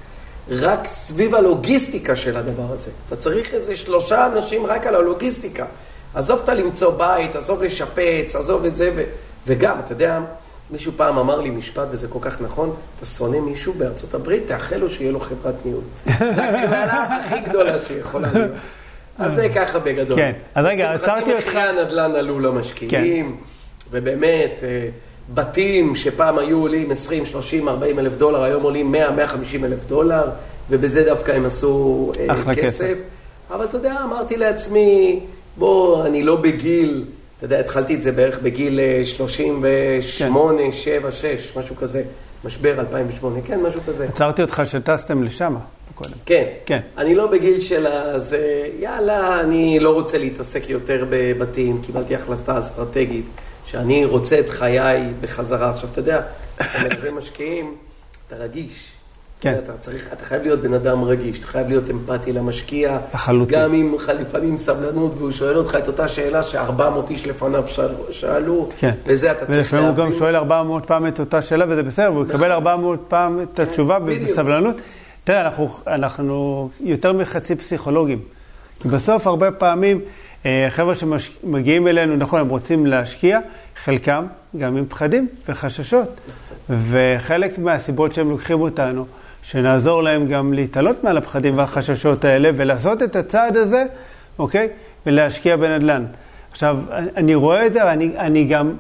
רק סביב הלוגיסטיקה של הדבר הזה. אתה צריך איזה שלושה אנשים רק על הלוגיסטיקה. עזוב את למצוא בית, עזוב לשפץ, עזוב את זה, ו... וגם, אתה יודע, מישהו פעם אמר לי משפט, וזה כל כך נכון, אתה שונא מישהו בארצות הברית, תאחל לו שיהיה לו חברת ניהול. זו הקללה הכי גדולה שיכולה להיות. אז זה ככה בגדול. כן, אז רגע, עצרתי אותך. מחירי הנדל"ן עלו למשקיעים, ובאמת, אה, בתים שפעם היו עולים 20, 30, 40 אלף דולר, היום עולים 100, 150 אלף דולר, ובזה דווקא הם עשו אה. כסף. אבל אתה יודע, אמרתי לעצמי, בוא, אני לא בגיל, אתה יודע, התחלתי את זה בערך בגיל אה, 38, 7, 6, משהו כזה, משבר 2008, כן, משהו כזה. עצרתי אותך שטסתם לשם קודם. כן. כן. אני לא בגיל של אז יאללה, אני לא רוצה להתעסק יותר בבתים, קיבלתי החלטה אסטרטגית, שאני רוצה את חיי בחזרה. עכשיו, אתה יודע, אתה מדבר משקיעים, אתה רגיש. כן. אתה, צריך, אתה חייב להיות בן אדם רגיש, אתה חייב להיות אמפתי למשקיע. לחלוטין. גם אם לפעמים סבלנות, והוא שואל אותך את אותה שאלה ש-400 איש לפניו שאל, שאלו, כן. וזה אתה צריך להבין. ולפעמים הוא גם שואל 400 פעם את אותה שאלה, וזה בסדר, והוא יקבל 400 פעם את התשובה בדיוק. בסבלנות. תראה, אנחנו, אנחנו יותר מחצי פסיכולוגים. כי בסוף, הרבה פעמים, אה, חבר'ה שמגיעים אלינו, נכון, הם רוצים להשקיע, חלקם גם עם פחדים וחששות. וחלק מהסיבות שהם לוקחים אותנו, שנעזור להם גם להתעלות מעל הפחדים והחששות האלה, ולעשות את הצעד הזה, אוקיי? ולהשקיע בנדל"ן. עכשיו, אני רואה את זה, ואני אני גם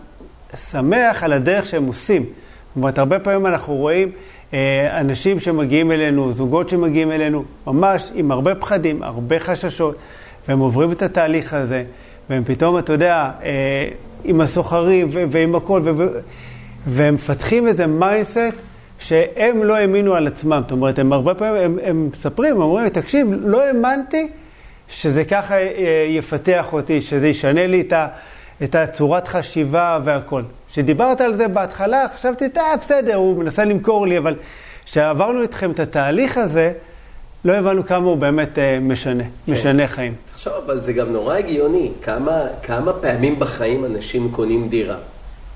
שמח על הדרך שהם עושים. זאת אומרת, הרבה פעמים אנחנו רואים אה, אנשים שמגיעים אלינו, זוגות שמגיעים אלינו, ממש עם הרבה פחדים, הרבה חששות, והם עוברים את התהליך הזה, והם פתאום, אתה יודע, אה, עם הסוחרים ועם הכל, והם מפתחים איזה מיינסט שהם לא האמינו על עצמם. זאת אומרת, הם הרבה פעמים, הם, הם מספרים, הם אומרים, תקשיב, לא האמנתי שזה ככה אה, יפתח אותי, שזה ישנה לי את, ה, את הצורת חשיבה והכל. כשדיברת על זה בהתחלה, חשבתי, אה, בסדר, הוא מנסה למכור לי, אבל כשעברנו איתכם את התהליך הזה, לא הבנו כמה הוא באמת אה, משנה, כן. משנה חיים. תחשוב, אבל זה גם נורא הגיוני, כמה, כמה פעמים בחיים אנשים קונים דירה.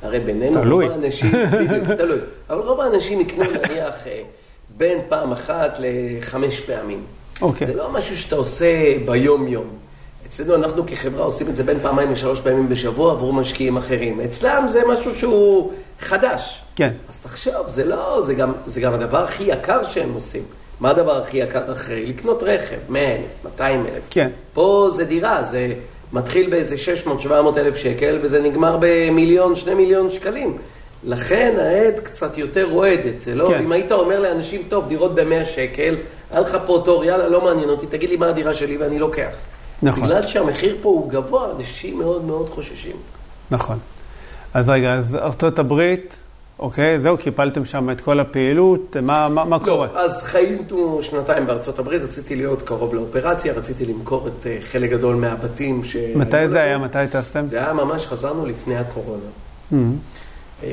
הרי בינינו, תלוי. רוב האנשים, בדיוק, תלוי, אבל רוב האנשים יקנו נניח אה, בין פעם אחת לחמש פעמים. אוקיי. זה לא משהו שאתה עושה ביום-יום. אצלנו אנחנו כחברה עושים את זה בין פעמיים לשלוש פעמים בשבוע עבור משקיעים אחרים. אצלם זה משהו שהוא חדש. כן. אז תחשוב, זה לא, זה גם, זה גם הדבר הכי יקר שהם עושים. מה הדבר הכי יקר אחרי? לקנות רכב, 100 אלף, 200 אלף. כן. פה זה דירה, זה מתחיל באיזה 600-700 אלף שקל, וזה נגמר במיליון, שני מיליון שקלים. לכן העד קצת יותר רועד את זה, לא? כן. אם היית אומר לאנשים, טוב, דירות ב-100 שקל, היה לך פה תור, יאללה, לא מעניין אותי, תגיד לי מה הדירה שלי ואני לוקח. נכון. בגלל שהמחיר פה הוא גבוה, אנשים מאוד מאוד חוששים. נכון. אז רגע, אז ארצות הברית, אוקיי, זהו, קיפלתם שם את כל הפעילות, מה, מה, מה קורה? לא, אז חיינו שנתיים בארצות הברית, רציתי להיות קרוב לאופרציה, רציתי למכור את אה, חלק גדול מהבתים ש... מתי זה היה? מתי טסתם? זה היה ממש, חזרנו לפני הקורונה. Mhm. אה,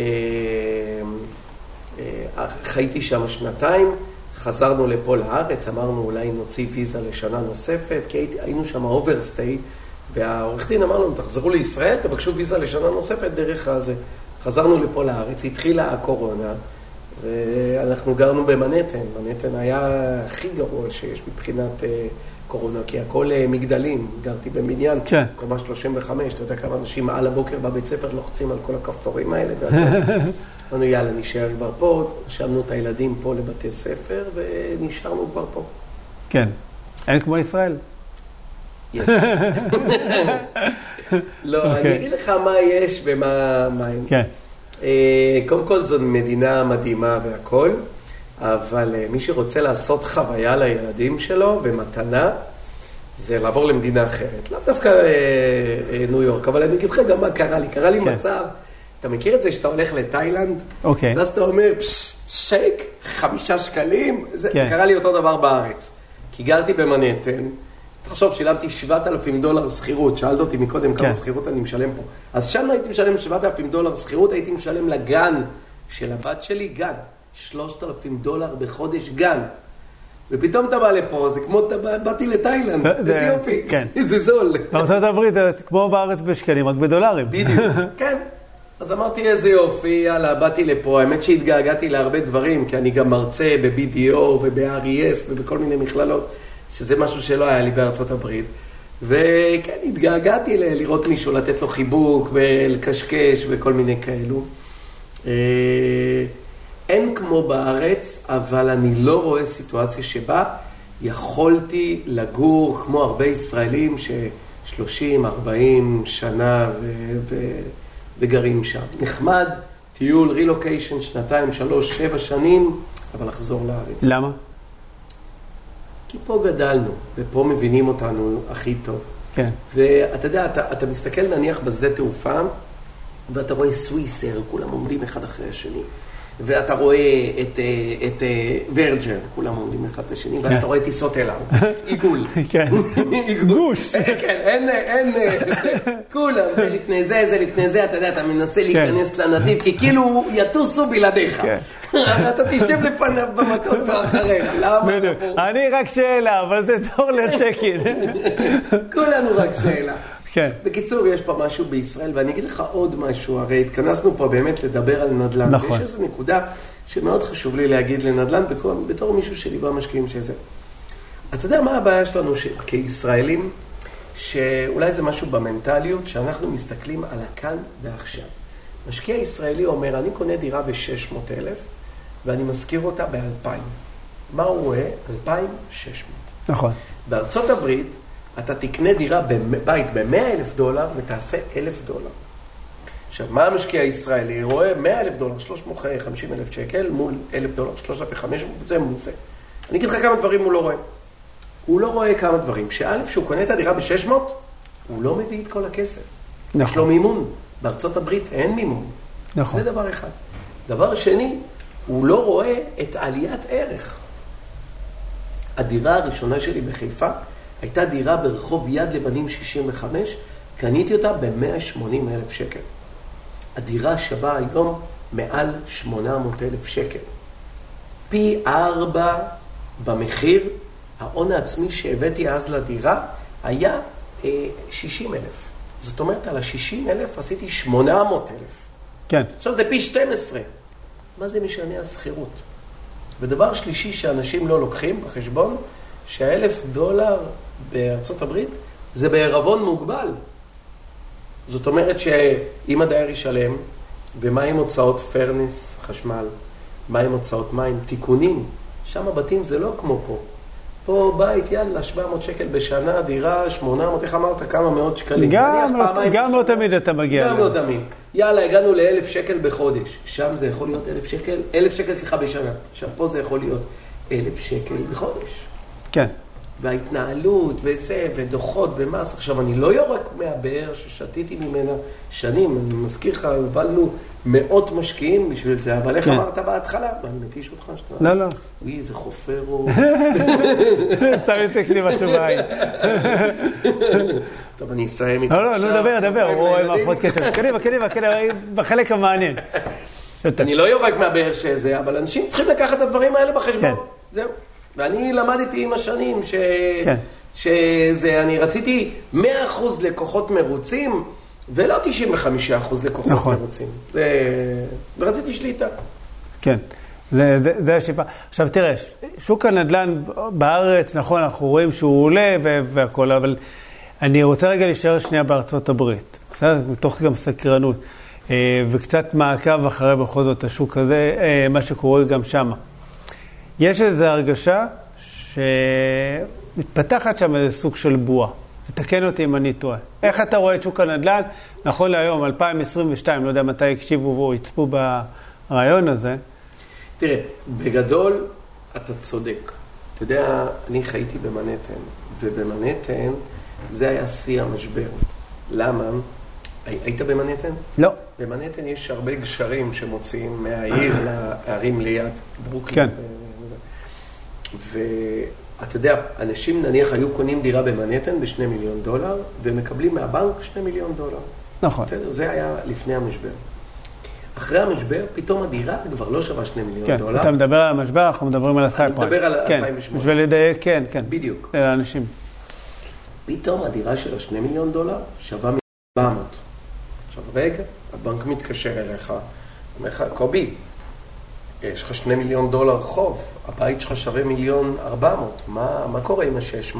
אה, חייתי שם שנתיים, חזרנו לפה לארץ, אמרנו אולי נוציא ויזה לשנה נוספת, כי הייתי, היינו שם אוברסטי, והעורך דין אמר לנו, תחזרו לישראל, תבקשו ויזה לשנה נוספת דרך הזה. חזרנו לפה לארץ, התחילה הקורונה, ואנחנו גרנו במנהטן. מנהטן היה הכי גרוע שיש מבחינת אה, קורונה, כי הכל אה, מגדלים. גרתי בבניין, כן. קומה 35, אתה יודע כמה אנשים על הבוקר בבית ספר לוחצים על כל הכפתורים האלה. והכל. אמרנו, יאללה, נשאר כבר פה, רשמנו את הילדים פה לבתי ספר, ונשארנו כבר פה. כן. אין כמו ישראל. יש. לא, אוקיי. אני אגיד לך מה יש ומה מה אין. כן. אה, קודם כל זו מדינה מדהימה והכול, אבל אה, מי שרוצה לעשות חוויה לילדים שלו ומתנה, זה לעבור למדינה אחרת. לאו דווקא אה, אה, ניו יורק, אבל אני אגיד לך גם מה קרה לי. קרה לי כן. מצב, אתה מכיר את זה שאתה הולך לתאילנד, אוקיי. ואז אתה אומר, שייק, חמישה שקלים? זה כן. קרה לי אותו דבר בארץ. כי גרתי במנהטן, תחשוב, שילמתי 7,000 דולר שכירות, שאלת אותי מקודם כן. כמה שכירות אני משלם פה. אז שם הייתי משלם 7,000 דולר שכירות, הייתי משלם לגן של הבת שלי, גן. 3,000 דולר בחודש גן. ופתאום אתה בא לפה, זה כמו, באתי לתאילנד, זה- איזה זה- יופי, כן. זה זול. בארצות הברית כמו בארץ בשקלים, רק בדולרים. בדיוק, כן. אז אמרתי, איזה יופי, יאללה, באתי לפה. האמת שהתגעגעתי להרבה דברים, כי אני גם מרצה ב-BDO וב-RES ובכל מיני מכללות, שזה משהו שלא היה לי בארצות הברית. וכן, התגעגעתי ל- לראות מישהו, לתת לו חיבוק ולקשקש וכל מיני כאלו. אה, אין כמו בארץ, אבל אני לא רואה סיטואציה שבה יכולתי לגור כמו הרבה ישראלים ש-30, 40 שנה ו- ו- וגרים שם. נחמד, טיול, רילוקיישן, שנתיים, שלוש, שבע שנים, אבל לחזור לארץ. למה? כי פה גדלנו, ופה מבינים אותנו הכי טוב. כן. ואתה יודע, אתה, אתה מסתכל נניח בשדה תעופה, ואתה רואה סוויסר, כולם עומדים אחד אחרי השני. ואתה רואה את, אה, את אה, ורג'ן, כולם עומדים אחד אחרי השני, ואז אתה רואה טיסות אל על, עיגול. כן. גוש. כן, אין, אין, אה, כולם, זה לפני זה, זה לפני זה, אתה יודע, אתה מנסה להיכנס לנתיב, כי כאילו יטוסו בלעדיך. כן. אתה תשב לפניו במטוס או אחריך, למה? אני רק שאלה, אבל זה תור לצ'קין. כולנו רק שאלה. כן. בקיצור, יש פה משהו בישראל, ואני אגיד לך עוד משהו, הרי התכנסנו פה באמת לדבר על נדל"ן. נכון. ויש איזו נקודה שמאוד חשוב לי להגיד לנדל"ן, בתור, בתור מישהו שליווה משקיעים שזה. אתה יודע מה הבעיה שלנו ש... כישראלים? שאולי זה משהו במנטליות, שאנחנו מסתכלים על הכאן ועכשיו. משקיע ישראלי אומר, אני קונה דירה ב-600,000 ואני משכיר אותה ב-2,000. מה הוא רואה? 2,600. נכון. בארצות הברית, אתה תקנה דירה, בבית ב-100 אלף דולר ותעשה אלף דולר. עכשיו, מה המשקיע הישראלי? רואה 100 אלף דולר, 350 אלף שקל, מול אלף דולר, 3,500, זה מול זה. אני אגיד לך כמה דברים הוא לא רואה. הוא לא רואה כמה דברים. שא', כשהוא קונה את הדירה ב-600, הוא לא מביא את כל הכסף. יש לו נכון. מימון. בארצות הברית אין מימון. נכון. זה דבר אחד. דבר שני, הוא לא רואה את עליית ערך. הדירה הראשונה שלי בחיפה הייתה דירה ברחוב יד לבנים 65, קניתי אותה ב-180 אלף שקל. הדירה שווה היום מעל 800 אלף שקל. פי ארבע במחיר, ההון העצמי שהבאתי אז לדירה היה אה, 60 אלף. זאת אומרת, על ה-60 אלף עשיתי 800 אלף. כן. עכשיו זה פי 12. מה זה משנה השכירות? ודבר שלישי שאנשים לא לוקחים בחשבון, שהאלף דולר בארצות הברית זה בערבון מוגבל. זאת אומרת שאם הדייר ישלם, ומה עם הוצאות פרנס, חשמל, מה עם הוצאות מים, תיקונים, שם הבתים זה לא כמו פה. פה בית, יאללה, 700 שקל בשנה, דירה, 800, איך אמרת? כמה מאות שקלים. גם לא- פעמיים גם לא. תמיד אתה מגיע גם. לא תמיד. יאללה, הגענו לאלף שקל בחודש. שם זה יכול להיות אלף שקל, אלף שקל, סליחה, בשנה. עכשיו, פה זה יכול להיות אלף שקל בחודש. כן. וההתנהלות, וזה, ודוחות, ומס. עכשיו, אני לא יורק מהבאר ששתיתי ממנה שנים. אני מזכיר לך, הובלנו מאות משקיעים בשביל זה, אבל איך כן. אמרת בהתחלה? ואני מתיש אותך שאתה... לא, לא. אוי, איזה חופר הוא. סתם יצא לי משהו בעין. טוב, אני אסיים איתך לא, לא, נו, דבר, דבר, הוא רואה. מערכות קשר. קדימה, קדימה, קדימה, בחלק המעניין. אני לא יורק מהבאר שזה, אבל אנשים צריכים לקחת את הדברים האלה בחשבון. כן. זהו. ואני למדתי עם השנים ש... כן. שזה, אני רציתי 100% לקוחות מרוצים, ולא 95% לקוחות נכון. מרוצים. זה... ורציתי שליטה. כן, זה, זה, זה השאיפה. עכשיו תראה, שוק הנדל"ן בארץ, נכון, אנחנו רואים שהוא עולה והכול, אבל אני רוצה רגע להישאר שנייה בארצות הברית, בסדר? מתוך גם סקרנות, אה, וקצת מעקב אחרי בכל זאת השוק הזה, אה, מה שקורה גם שם. יש איזו הרגשה שמתפתחת שם איזה סוג של בועה. תתקן אותי אם אני טועה. איך אתה רואה את שוק הנדל"ן, נכון להיום, 2022, לא יודע מתי הקשיבו או יצפו ברעיון הזה, תראה, בגדול, אתה צודק. אתה יודע, אני חייתי במנהטן, ובמנהטן זה היה שיא המשבר. למה? הי- היית במנהטן? לא. במנהטן יש הרבה גשרים שמוציאים מהעיר לערים ליד, ברוקלין. כן. ואתה יודע, אנשים נניח היו קונים דירה במנהטן בשני מיליון דולר, ומקבלים מהבנק שני מיליון דולר. נכון. בסדר? זה היה לפני המשבר. אחרי המשבר, פתאום הדירה כבר לא שווה שני מיליון כן, דולר. אתה מדבר על המשבר, אנחנו מדברים על הסאב פריים. מדבר על כן, 2008. בשביל לדייק, כן, כן. בדיוק. לאנשים. פתאום הדירה של השני מיליון דולר שווה מיליון 400. עכשיו רגע, הבנק מתקשר אליך, אומר לך, קובי, יש לך שני מיליון דולר חוב, הבית שלך שווה מיליון 400, מה, מה קורה עם ה-600?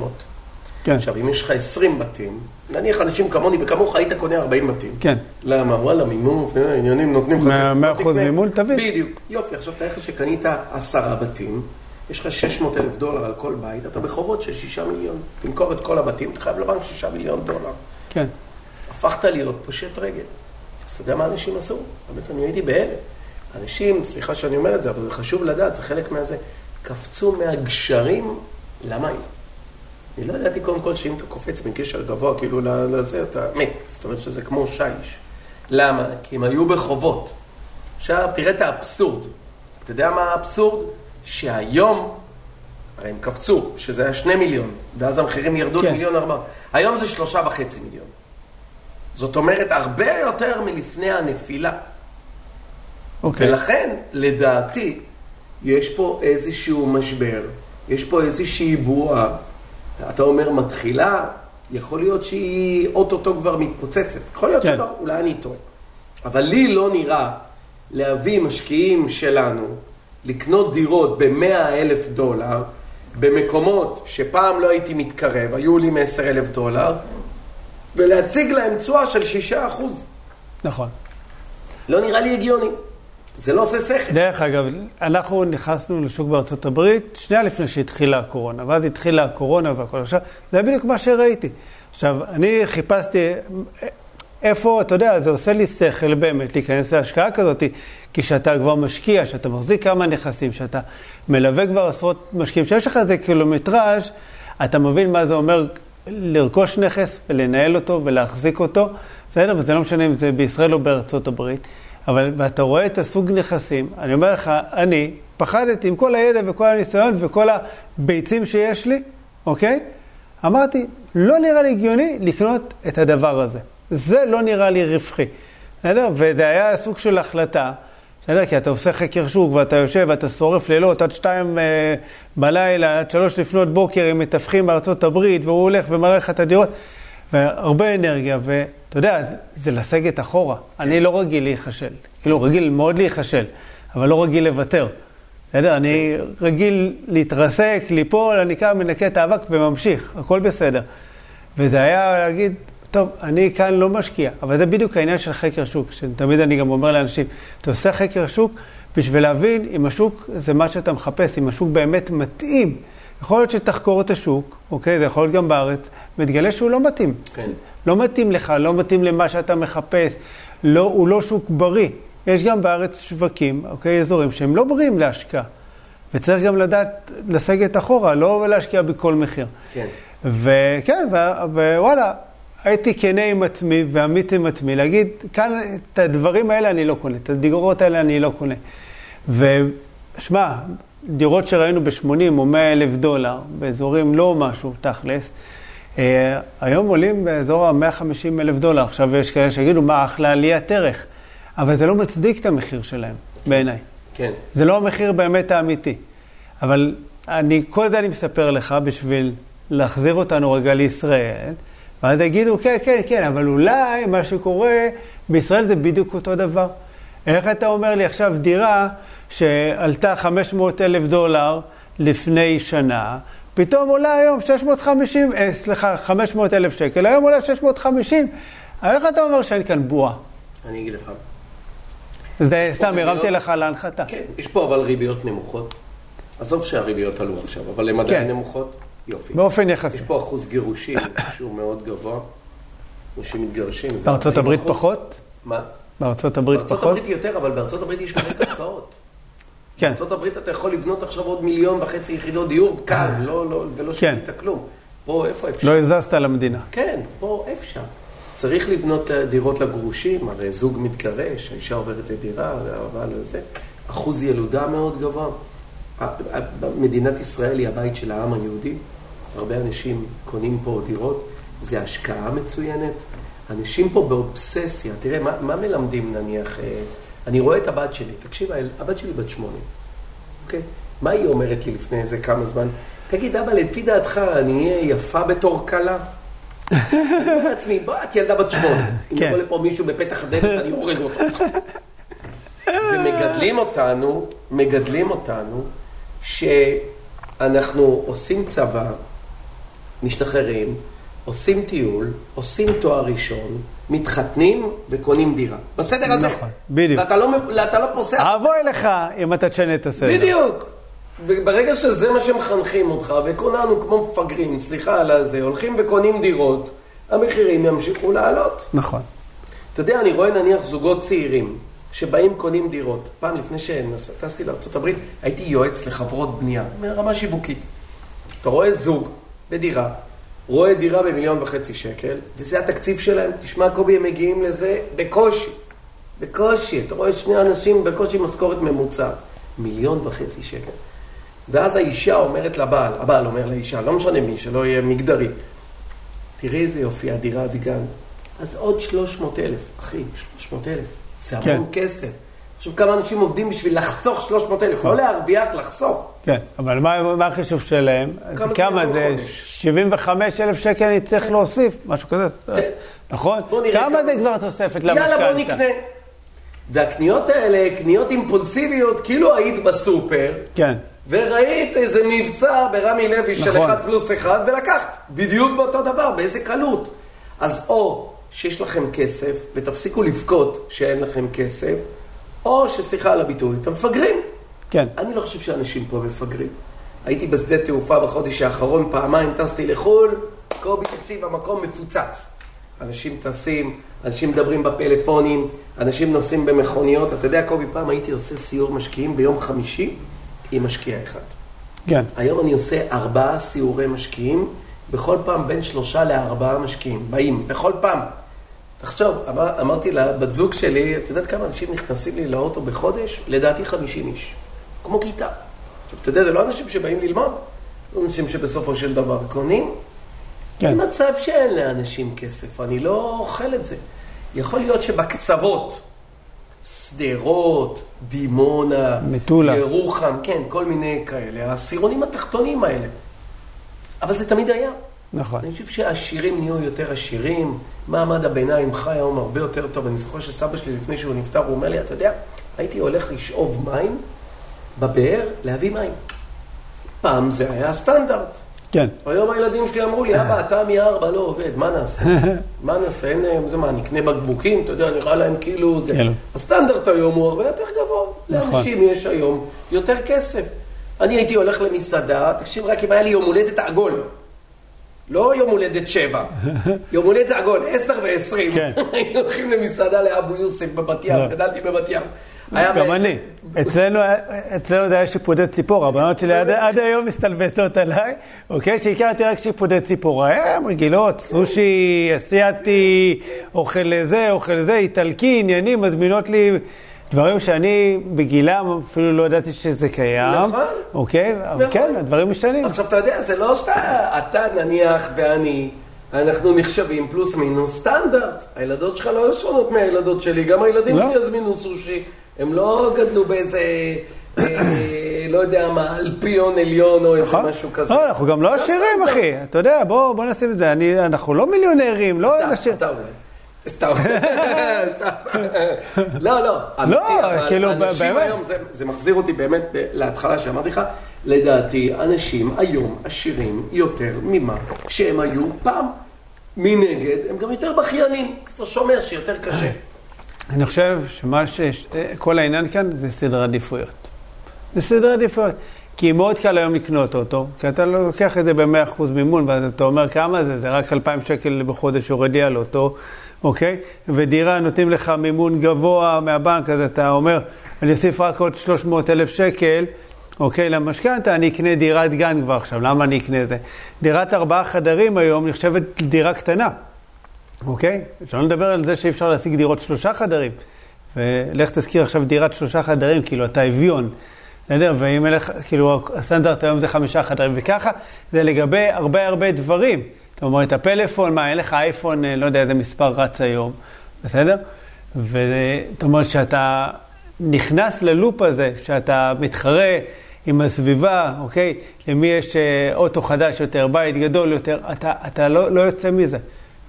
כן, עכשיו, אם יש לך 20 בתים, נניח אנשים כמוני וכמוך, היית קונה 40 בתים. כן. למה? וואלה, מימון, אה, עניינים, נותנים לך כסף. מאה אחוז. מימון, תביא. בדיוק. יופי, עכשיו תאר לך שקנית עשרה בתים, יש לך 600 אלף דולר על כל בית, אתה בחובות של 6 מיליון. תמכור את כל הבתים, אתה חייב לבנק 6 מיליון דולר. כן. הפכת להיות פושט רגל. אז אתה יודע מה אנשים עשו? באמת, אני הייתי בהלם. אנשים, סליחה שאני אומר את זה, אבל זה חשוב לדעת, זה חלק מהזה, קפצו מהגשרים למים. אני לא ידעתי קודם כל שאם אתה קופץ מגשר גבוה, כאילו לזה, אתה מת. זאת אומרת שזה כמו שיש. למה? כי הם היו בחובות. עכשיו, תראה את האבסורד. אתה יודע מה האבסורד? שהיום, הרי הם קפצו, שזה היה שני מיליון, ואז המחירים ירדו כן. למיליון ארבע. היום זה שלושה וחצי מיליון. זאת אומרת, הרבה יותר מלפני הנפילה. אוקיי. ולכן, לדעתי, יש פה איזשהו משבר, יש פה איזושהי בועה. אתה אומר מתחילה, יכול להיות שהיא אוטוטו כבר מתפוצצת. יכול להיות כן. שלא, אולי אני טועה. אבל לי לא נראה להביא משקיעים שלנו לקנות דירות ב-100 אלף דולר, במקומות שפעם לא הייתי מתקרב, היו לי מ-10 אלף דולר, ולהציג להם תשואה של 6 אחוז. נכון. לא נראה לי הגיוני. זה לא עושה שכל. דרך אגב, אנחנו נכנסנו לשוק בארצות הברית שנייה לפני שהתחילה הקורונה, ואז התחילה הקורונה והכל. עכשיו, זה בדיוק מה שראיתי. עכשיו, אני חיפשתי איפה, אתה יודע, זה עושה לי שכל באמת להיכנס להשקעה כזאת, כי כשאתה כבר משקיע, שאתה מחזיק כמה נכסים, שאתה מלווה כבר עשרות משקיעים, שיש לך איזה קילומטראז', אתה מבין מה זה אומר לרכוש נכס ולנהל אותו ולהחזיק אותו, בסדר? וזה לא משנה אם זה בישראל או בארצות הברית. אבל, ואתה רואה את הסוג נכסים, אני אומר לך, אני פחדתי עם כל הידע וכל הניסיון וכל הביצים שיש לי, אוקיי? אמרתי, לא נראה לי הגיוני לקנות את הדבר הזה. זה לא נראה לי רווחי, בסדר? וזה היה סוג של החלטה, בסדר? כי אתה עושה חקר שוק ואתה יושב ואתה שורף לילות עד שתיים אה, בלילה, עד שלוש לפנות בוקר עם מתווכים בארצות הברית, והוא הולך ומראה לך את הדירות, והרבה אנרגיה, ואתה יודע, זה לסגת אחורה. אני לא רגיל להיכשל, כאילו רגיל מאוד להיכשל, אבל לא רגיל לוותר. בסדר? אני רגיל להתרסק, ליפול, אני קם, מנקה את האבק וממשיך, הכל בסדר. וזה היה להגיד, טוב, אני כאן לא משקיע, אבל זה בדיוק העניין של חקר שוק, שתמיד אני גם אומר לאנשים, אתה עושה חקר שוק בשביל להבין אם השוק זה מה שאתה מחפש, אם השוק באמת מתאים. יכול להיות שתחקור את השוק, אוקיי? זה יכול להיות גם בארץ, ותגלה שהוא לא מתאים. כן. לא מתאים לך, לא מתאים למה שאתה מחפש, לא, הוא לא שוק בריא. יש גם בארץ שווקים, אוקיי, אזורים שהם לא בריאים להשקעה. וצריך גם לדעת לסגת אחורה, לא להשקיע בכל מחיר. כן. וכן, ווואלה, הייתי כנה עם עצמי ואמיץ עם עצמי, להגיד, כאן את הדברים האלה אני לא קונה, את הדירות האלה אני לא קונה. ושמע, דירות שראינו ב-80 או 100 אלף דולר, באזורים לא משהו, תכלס, אה, היום עולים באזור ה-150 אלף דולר. עכשיו יש כאלה שיגידו, מה, אחלה עליית ערך. אבל זה לא מצדיק את המחיר שלהם, בעיניי. כן. זה לא המחיר באמת האמיתי. אבל אני, כל זה אני מספר לך בשביל להחזיר אותנו רגע לישראל, ואז יגידו, כן, כן, כן, אבל אולי מה שקורה בישראל זה בדיוק אותו דבר. איך אתה אומר לי עכשיו דירה שעלתה 500 אלף דולר לפני שנה, פתאום עולה היום 650, אה, סליחה, 500 אלף שקל, היום עולה 650. איך אתה אומר שאין כאן בועה? אני אגיד לך. זה סתם, הרמתי לך להנחתה. כן, יש פה אבל ריביות נמוכות. עזוב שהריביות עלו עכשיו, אבל הן עדיין כן. נמוכות. יופי. באופן יחסי. יש פה אחוז גירושים שהוא מאוד גבוה. אנשים מתגרשים. בארצות 40%. הברית פחות? מה? בארצות הברית בארצות פחות? הברית יותר, אבל בארצות הברית יש מלא קרקעות. כן. הברית אתה יכול לבנות עכשיו עוד מיליון וחצי יחידות דיור קל, לא, לא, ולא כן. שינית כלום. פה, איפה אפשר? לא הזזת למדינה. כן, פה אפשר. צריך לבנות דירות לגרושים, הרי זוג מתגרש, האישה עוברת לדירה, הבעל לזה. אחוז ילודה מאוד גבוה. מדינת ישראל היא הבית של העם היהודי. הרבה אנשים קונים פה דירות, זה השקעה מצוינת. אנשים פה באובססיה. תראה, מה, מה מלמדים נניח, אה, אני רואה את הבת שלי, תקשיב, הבת שלי בת שמונה, אוקיי? מה היא אומרת לי לפני איזה כמה זמן? תגיד, אבא, לפי דעתך אני אהיה יפה בתור כלה? אני אומר לעצמי, בוא, את ילדה בת שמונה. אם כן. יבוא לפה מישהו בפתח הדלת, אני הורג אותו. ומגדלים אותנו, מגדלים אותנו, שאנחנו עושים צבא, משתחררים, עושים טיול, עושים תואר ראשון, מתחתנים וקונים דירה. בסדר הזה. נכון, בדיוק. ואתה לא, אתה לא פוסח אבוי לך אם אתה תשנה את הסדר. בדיוק. וברגע שזה מה שמחנכים אותך, וכולנו כמו מפגרים, סליחה על הזה, הולכים וקונים דירות, המחירים ימשיכו לעלות. נכון. אתה יודע, אני רואה נניח זוגות צעירים שבאים קונים דירות. פעם לפני שטסתי לארה"ב, הייתי יועץ לחברות בנייה, מרמה שיווקית. אתה רואה זוג בדירה, רואה דירה במיליון וחצי שקל, וזה התקציב שלהם. תשמע, קובי, הם מגיעים לזה בקושי. בקושי. אתה רואה שני אנשים בקושי משכורת ממוצעת. מיליון וחצי שקל. ואז האישה אומרת לבעל, הבעל אומר לאישה, לא משנה מי, שלא יהיה מגדרי. תראי איזה יופי, הדירת גן. אז עוד 300 אלף, אחי, 300 אלף. זה המון כן. כסף. עכשיו, כמה אנשים עובדים בשביל לחסוך 300 אלף, לא להרוויח, לחסוך. כן, אבל מה, מה החישוב שלהם? כמה זה כמה זה? חודש? 75 אלף שקל אני צריך להוסיף, משהו כזה. כן. נכון? כמה כמה- זה כבר תוספת למשכנתה? יאללה, בוא נקנה. והקניות האלה, קניות אימפולסיביות, כאילו היית בסופר, כן, וראית איזה מבצע ברמי לוי של נכון. 1 פלוס 1, ולקחת. בדיוק באותו דבר, באיזה קלות. אז או שיש לכם כסף, ותפסיקו לבכות שאין לכם כסף, או שסליחה על הביטוי, אתם מפגרים. כן. אני לא חושב שאנשים פה מפגרים. הייתי בשדה תעופה בחודש האחרון, פעמיים טסתי לחו"ל, קובי, תקשיב, המקום מפוצץ. אנשים טסים, אנשים מדברים בפלאפונים, אנשים נוסעים במכוניות. אתה יודע, קובי, פעם הייתי עושה סיור משקיעים ביום חמישי עם משקיע אחד. כן, היום אני עושה ארבעה סיורי משקיעים, בכל פעם בין שלושה לארבעה משקיעים. באים, בכל פעם. תחשוב, אמר, אמרתי לבת זוג שלי, את יודעת כמה אנשים נכנסים לי לאוטו בחודש? לדעתי 50 איש. כמו כיתה. עכשיו, אתה יודע, זה לא אנשים שבאים ללמוד, זה אנשים שבסופו של דבר קונים. כן. מצב שאין לאנשים כסף, אני לא אוכל את זה. יכול להיות שבקצוות, שדרות, דימונה, מטולה. ירוחם, כן, כל מיני כאלה, העשירונים התחתונים האלה. אבל זה תמיד היה. נכון. אני חושב שהעשירים נהיו יותר עשירים, מעמד הביניים חי היום הרבה יותר טוב. אני זוכר שסבא שלי, לפני שהוא נפטר, הוא אומר לי, אתה יודע, הייתי הולך לשאוב מים בבאר, להביא מים. פעם זה היה הסטנדרט. כן, היום הילדים שלי אמרו לי, אבא, אתה מארבע לא עובד, מה נעשה? מה נעשה? אין, אה, זה מה, נקנה בקבוקים? אתה יודע, נראה להם כאילו זה. כן. הסטנדרט היום הוא הרבה יותר גבוה. נכון. לאנשים יש היום יותר כסף. אני הייתי הולך למסעדה, תקשיב, רק אם היה לי יום הולדת עגול. לא יום הולדת שבע, יום הולדת עגול, עשר ועשרים. כן. היינו הולכים למסעדה לאבו יוסף בבת ים, לא. גדלתי בבת ים. גם אני. אצלנו, זה היה שיפודי ציפור, הבנות שלי עד, היום מסתלבטות עליי, אוקיי? שהכרתי רק שיפודי ציפור. הן רגילות, סושי, אסיאתי, אוכל זה, אוכל זה, איטלקי, עניינים, מזמינות לי דברים שאני בגילם אפילו לא ידעתי שזה קיים. נכון. אוקיי? אבל נכון. כן, הדברים משתנים. עכשיו, אתה יודע, זה לא שאתה, אתה נניח ואני, אנחנו נחשבים פלוס מינוס סטנדרט. הילדות שלך לא שונות מהילדות שלי, גם הילדים לא. שלי יזמינו סושי. הם לא גדלו באיזה, אה, לא יודע מה, אלפיון עליון או איזה נכון? משהו כזה. לא, אנחנו גם לא עשירים. אחי. אתה יודע, בוא בוא נשים את זה. אני- אנחנו לא מיליונרים, לא. אתה אולי. סתם. לא, לא, אמיתי, אבל כאילו, אנשים באמת. היום, זה- מחזיר אותי באמת להתחלה שאמרתי לך, לדעתי, אנשים היום עשירים יותר ממה שהם היו פעם. מנגד, הם גם יותר בכיינים, אז אתה שומע שיותר קשה. אני חושב שמה ש... כל העניין כאן זה סדר עדיפויות. זה סדר עדיפויות. כי מאוד קל היום לקנות אוטו, כי אתה לוקח את זה ב-100% מימון, ואז אתה אומר כמה זה, זה רק 2,000 שקל בחודש יורד לי על אוטו, אוקיי? ודירה נותנים לך מימון גבוה מהבנק, אז אתה אומר, אני אוסיף רק עוד 300 אלף שקל, אוקיי, למשכנתה, אני אקנה דירת גן כבר עכשיו, למה אני אקנה זה? דירת ארבעה חדרים היום נחשבת דירה קטנה. אוקיי? שלא נדבר על זה שאי אפשר להשיג דירות שלושה חדרים. ולך תזכיר עכשיו דירת שלושה חדרים, כאילו, אתה אביון. בסדר? ואם אין לך, כאילו, הסטנדרט היום זה חמישה חדרים, וככה זה לגבי הרבה הרבה דברים. זאת אומרת, הפלאפון, מה, אין לך אייפון, אה, לא יודע איזה מספר רץ היום, בסדר? זאת אומרת שאתה נכנס ללופ הזה, שאתה מתחרה עם הסביבה, אוקיי? למי יש אה, אוטו חדש יותר, בית גדול יותר, אתה, אתה לא, לא יוצא מזה.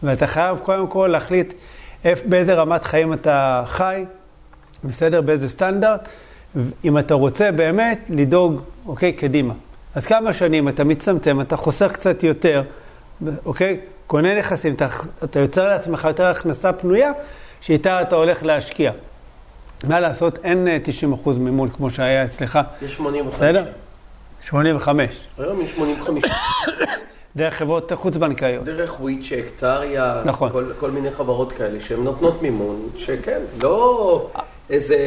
ואתה חייב קודם כל להחליט איפ, באיזה רמת חיים אתה חי, בסדר? באיזה סטנדרט, אם אתה רוצה באמת לדאוג, אוקיי, קדימה. אז כמה שנים אתה מצטמצם, אתה חוסך קצת יותר, אוקיי? קונה נכסים, אתה, אתה יוצר לעצמך יותר הכנסה פנויה, שאיתה אתה הולך להשקיע. מה לעשות, אין אה, 90% מימון כמו שהיה אצלך. יש 85. בסדר? 85. היום יש 85. דרך חברות חוץ-בנקאיות. דרך וויצ'ק, טריה, נכון. כל, כל מיני חברות כאלה שהן נותנות מימון, שכן, לא איזה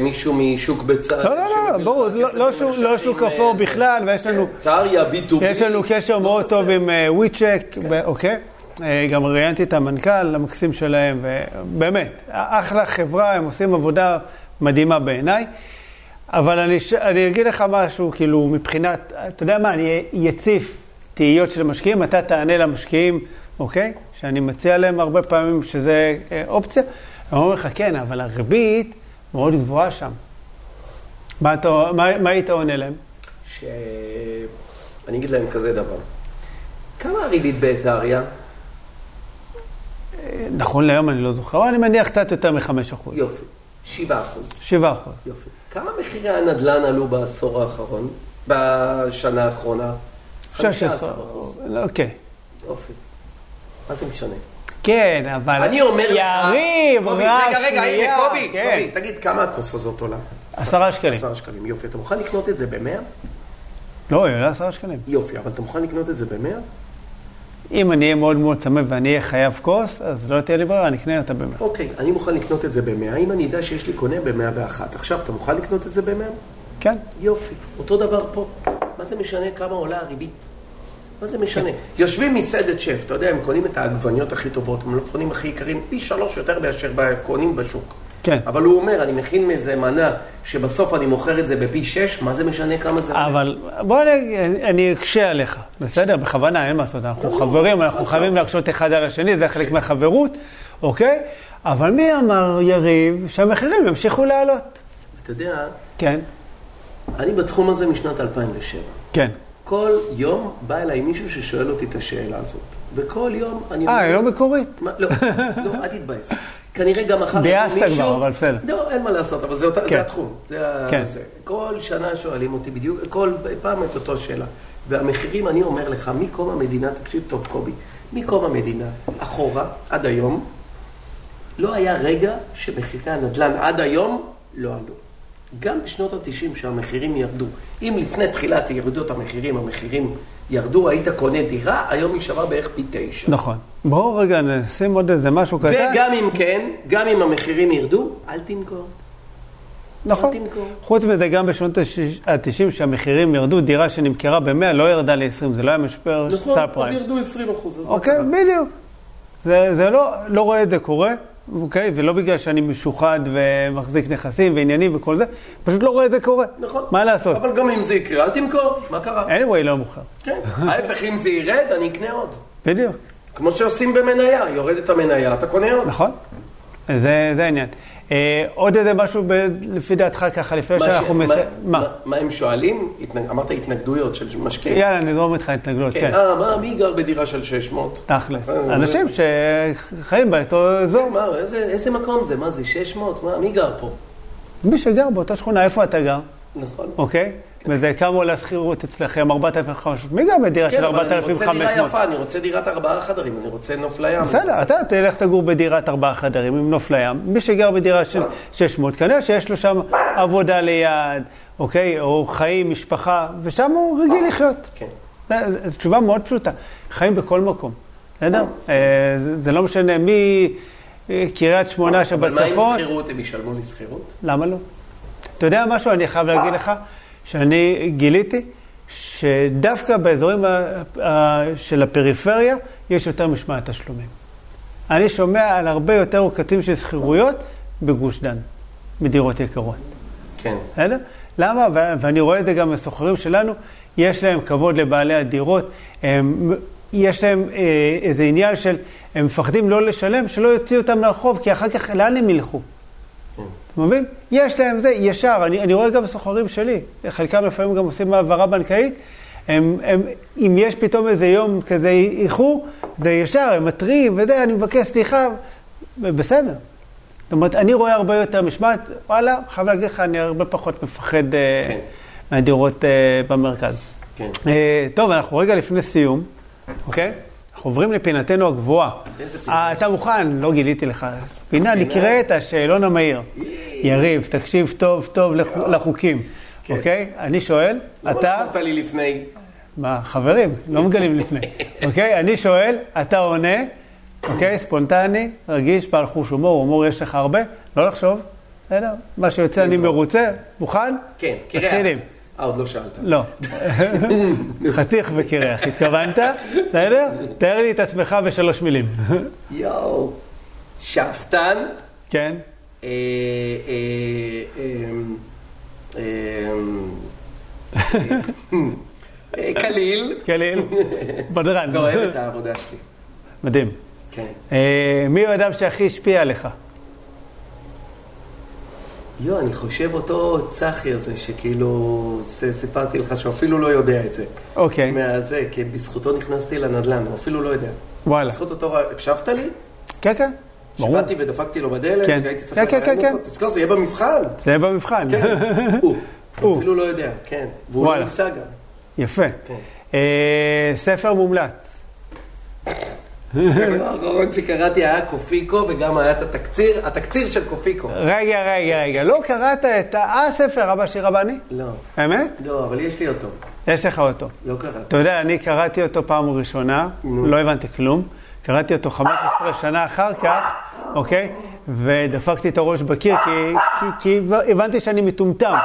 מישהו משוק בצד. לא, לא, לא, ברור, לא- לא שוק- לא שוק אפור בכלל, ויש לנו... טריה, B2B. יש לנו קשר לא מאוד. טוב עם אה, וויצ'ק, ב- אוקיי? אה, גם ראיינתי את המנכ"ל המקסים שלהם, ובאמת, אחלה חברה, הם עושים עבודה מדהימה בעיניי. אבל אני, אני אגיד לך משהו, כאילו, מבחינת, אתה יודע מה, אני יציף תהיות של משקיעים, אתה תענה למשקיעים, אוקיי? שאני מציע להם הרבה פעמים שזה אה, אופציה. הם אומרים לך, כן, אבל הריבית מאוד גבוהה שם. מה, אתה, מה, מה היית עונה להם? ש... אני אגיד להם כזה דבר. כמה הריבית בטריה? נכון להיום אני לא זוכר, אני מניח קצת יותר מ-5%. יופי, 7 אחוז. 7%. יופי. כמה מחירי הנדל"ן עלו בעשור האחרון? בשנה האחרונה? 16. אחוז. אוקיי. יופי. מה זה משנה? כן, אבל... אני אומר לך... יריב, רק רגע, רגע, שנייה. הנה, קובי, כן. קובי, תגיד, כמה הכוס הזאת עולה? עשרה שקלים. עשרה שקלים, יופי. אתה מוכן לקנות את זה במאה? לא, היא עולה עשרה שקלים. יופי, אבל אתה מוכן לקנות את זה במאה? אם אני אהיה מאוד מאוד צמא ואני אהיה חייב כוס, אז לא תהיה לי ברירה, אני אקנה אותה באמת. אוקיי, אני מוכן לקנות את זה במאה, אם אני אדע שיש לי קונה במאה ואחת. עכשיו, אתה מוכן לקנות את זה במאה? כן. יופי. אותו דבר פה. מה זה משנה כמה עולה הריבית? מה זה משנה? יושבים מסעדת שף, אתה יודע, הם קונים את העגבניות הכי טובות, המלפפונים הכי יקרים, פי שלוש יותר מאשר קונים בשוק. כן. אבל הוא אומר, אני מכין מאיזה מנה שבסוף אני מוכר את זה בפי שש, מה זה משנה כמה זה? אבל בוא אני, אני אקשה עליך, בסדר? בכוונה, אין מה לעשות, אנחנו חברים, אנחנו חייבים להקשות אחד על השני, זה חלק מהחברות, אוקיי? אבל מי אמר, יריב, שהמחירים ימשיכו לעלות? אתה יודע, כן, אני בתחום הזה משנת 2007. כן. כל יום בא אליי מישהו ששואל אותי את השאלה הזאת. וכל יום אני אה, היא לא מקורית. מה? לא, לא, אל תתבאס. כנראה גם מחר... ביאסת מישהו- כבר, אבל בסדר. לא, אין מה לעשות, אבל זה, אותה, כן. זה התחום. זה ה- כן. זה. כל שנה שואלים אותי בדיוק, כל פעם את אותו שאלה. והמחירים, אני אומר לך, מקום המדינה, תקשיב טוב, קובי, מקום המדינה, אחורה, עד היום, לא היה רגע שמחירי הנדל"ן עד היום לא עלו. גם בשנות ה-90 שהמחירים ירדו. אם לפני תחילת ירידות המחירים, המחירים ירדו, היית קונה דירה, היום היא שווה בערך פי תשע. נכון. בואו רגע נשים עוד איזה משהו קטן. וגם אם כן, גם אם המחירים ירדו, אל תמכור. נכון. חוץ מזה, גם בשנות ה-90 שהמחירים ירדו, דירה שנמכרה ב-100 לא ירדה ל-20, זה לא היה משבר נכון, סאב אז פריים. ירדו 20 אחוז, אז אוקיי? בדיוק. זה, זה לא, לא רואה את זה קורה, אוקיי? ולא בגלל שאני משוחד ומחזיק נכסים ועניינים וכל זה, פשוט לא רואה את זה קורה. נכון. מה לעשות? אבל גם אם זה יקרה, אל תמכור, מה קרה? anyway, לא מוכר. כן, ההפך, אם זה ירד, אני אקנה עוד. בדיוק, כמו שעושים במניה, יורדת המניה, אתה קונה עוד. נכון. זה, זה העניין. אה, עוד איזה משהו ב, לפי דעתך ככה, לפני שאנחנו מה- מסיימים. מה? מה- מה הם שואלים? התנג- אמרת התנגדויות של משקיעים. יאללה, נזרום איתך התנגדות, כן, כן. אה, מה, מי גר בדירה של 600? תכל'ס. אה, אנשים שחיים באותו אזור. מה, איזה, איזה מקום זה? מה זה, 600? מה, מי גר פה? מי שגר באותה שכונה, איפה אתה גר? נכון. אוקיי? וזה כמה עולה השכירות אצלכם? 4,500. מי גר בדירה כן, של אבל אני רוצה דירה 4,500? יפה, אני רוצה דירת ארבעה חדרים, אני רוצה נוף לים. בסדר, אתה תלך תגור בדירת ארבעה חדרים עם נוף לים. מי שגר בדירה של 600, כנראה שיש לו שם עבודה ליד, אוקיי? או חיים, משפחה, ושם הוא רגיל לחיות. כן. זו- תשובה מאוד פשוטה. חיים בכל מקום, בסדר? אה, זה- לא משנה מקריית שמונה אבל מה עם שבצפון. שכירות? הם ישלמו לי שכירות? למה לא? אתה יודע משהו? אני חייב להגיד לך שאני גיליתי שדווקא באזורים של הפריפריה יש יותר משמעת תשלומים. אני שומע על הרבה יותר עוקצים של שכירויות בגוש דן, בדירות יקרות. כן. בסדר? למה? ו- ואני רואה את זה גם בסוחרים שלנו, יש להם כבוד לבעלי הדירות, הם, יש להם אה, איזה עניין של, הם מפחדים לא לשלם, שלא יוציאו אותם לרחוב, כי אחר כך לאן הם ילכו? אתה מבין? יש להם זה, ישר, אני, אני רואה גם בסוחרים שלי, חלקם לפעמים גם עושים העברה בנקאית, הם, הם, אם יש פתאום איזה יום כזה איחור, זה ישר, הם מתריעים וזה, אני מבקש סליחה, בסדר. זאת אומרת, אני רואה הרבה יותר משמעת, וואלה, חייב להגיד לך, אני הרבה פחות מפחד אה, כן. מהדירות אה, במרכז. כן. אה, טוב, אנחנו רגע לפני סיום, אוקיי? אנחנו עוברים לפינתנו הגבוהה. איזה פינה? אה, אתה מוכן? לא גיליתי לך. פינה נקראת השאלון המהיר. יריב, תקשיב טוב טוב לחו- לחוקים, כן. אוקיי? אני שואל, למה אתה... אמרת לי לפני? מה, חברים, לא מגלים לפני. אוקיי? אני שואל, אתה עונה, אוקיי? ספונטני, רגיש, בעל חוש הומור, הומור יש לך הרבה, לא לחשוב, בסדר? מה שיוצא אני. מרוצה, מוכן? כן, קרח. מתחילים. אה, עוד לא שאלת. לא. חתיך וקרח, התכוונת? בסדר? תאר לי את עצמך בשלוש מילים. יואו. שאפתן. כן? אה, אה, אה, קליל. קליל? בדרן. ואוהב את העבודה שלי. מדהים. כן. מי הוא האדם שהכי השפיע עליך? יואו, אני חושב אותו צחי הזה, שכאילו, סיפרתי לך שהוא אפילו לא יודע את זה. אוקיי, מהזה, כי בזכותו נכנסתי לנדל"ן, הוא אפילו לא יודע. וואלה. בזכות אותו, הקשבת לי? כן, כן, ברור. שבאתי ודפקתי לו בדלת, כן. והייתי צריך כן, כן, כן, אותו. תזכור, זה יהיה במבחן. זה במבחן. כן, הוא. הוא. אפילו לא יודע, כן. והוא לא וואלה. ניסה גם. יפה. כן. אה, ספר מומלץ. הספר האחרון שקראתי היה קופיקו, וגם היה את התקציר, התקציר של קופיקו. רגע, רגע, רגע. לא קראת את הספר אבא שיר רבני? לא, אמת? לא, אבל יש לי אותו. יש לך אותו. לא קראתי. אתה יודע, אני קראתי אותו פעם ראשונה. לא הבנתי כלום. קראתי אותו 15 שנה אחר כך, אוקיי? ודפקתי את הראש בקיר, כי, כי, כי הבנתי שאני מטומטם.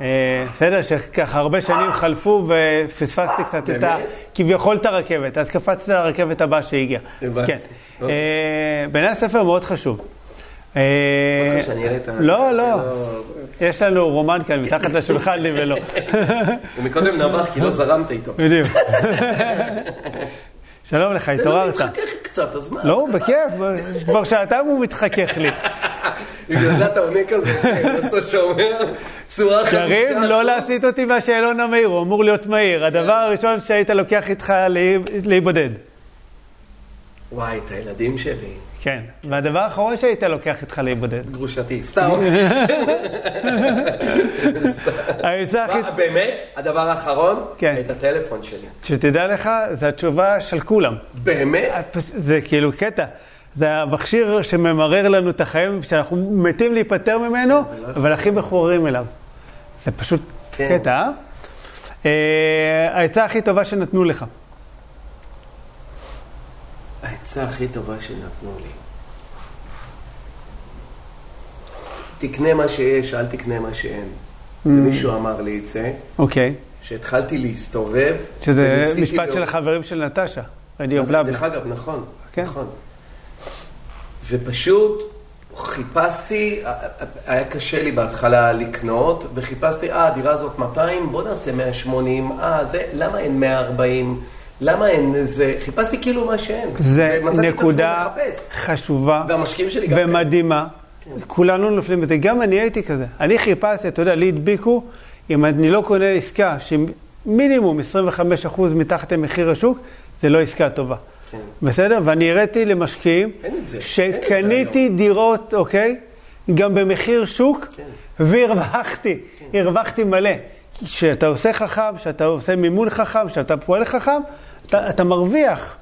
אה, בסדר, שככה הרבה שנים חלפו ופספסתי קצת את ה... כביכול את הרכבת, אז קפצתי לרכבת הבאה שהגיעה. כן. אוקיי. אה, בעיניי הספר מאוד חשוב. אה. לא, לא. יש לנו רומן כאן מתחת לשולחן לי ולא. הוא מקודם נבח כי לא זרמת איתו. בדיוק. שלום לך, תן לו התעוררת. להתחכך קצת, אז מה? לא, בכיף, כבר שעתיים הוא מתחכך לי. בגלל זה אתה עונה כזה, כן, אז אתה שומע צורה חמישה. יריב, לא להסיט אותי מהשאלון המהיר, הוא אמור להיות מהיר. הדבר הראשון שהיית לוקח איתך להיבודד. וואי, את הילדים שלי. כן. והדבר האחרון שהיית לוקח איתך להיבודד. גרושתי, סתם. באמת? הדבר האחרון? כן. את הטלפון שלי. שתדע לך, זו התשובה של כולם. באמת? פש- זה כאילו קטע. זה המכשיר שממרר לנו את החיים, שאנחנו מתים להיפטר ממנו, לא אבל הכי מכוערים אליו. זה פשוט כן. קטע, אה? אה? העצה הכי טובה שנתנו לך. העצה הכי טובה שנתנו לי. תקנה מה שיש, אל תקנה מה שאין. ומישהו אמר לי את זה, אוקיי. שהתחלתי להסתובב, שזה משפט לראות- של החברים של נטשה, רדיו בלבלה. דרך אגב, נכון, כן. נכון. ופשוט חיפשתי, היה קשה לי בהתחלה לקנות, וחיפשתי, אה, הדירה הזאת 200, בוא נעשה 180, אה, זה, למה אין 140? למה אין זה? חיפשתי כאילו מה שאין. זה נקודה. חשובה כן. ומדהימה. כולנו נופלים בזה, גם אני הייתי כזה. אני חיפשתי, אתה יודע, לי הדביקו, אם אני לא קונה עסקה שמינימום 25% מתחת למחיר השוק, זה לא עסקה טובה. כן. בסדר? ואני הראיתי למשקיעים שקניתי דירות, אוקיי? גם במחיר שוק, כן. והרווחתי, הרווחתי מלא. כשאתה עושה חכם, כשאתה עושה מימון חכם, כשאתה פועל חכם, אתה, אתה מרוויח.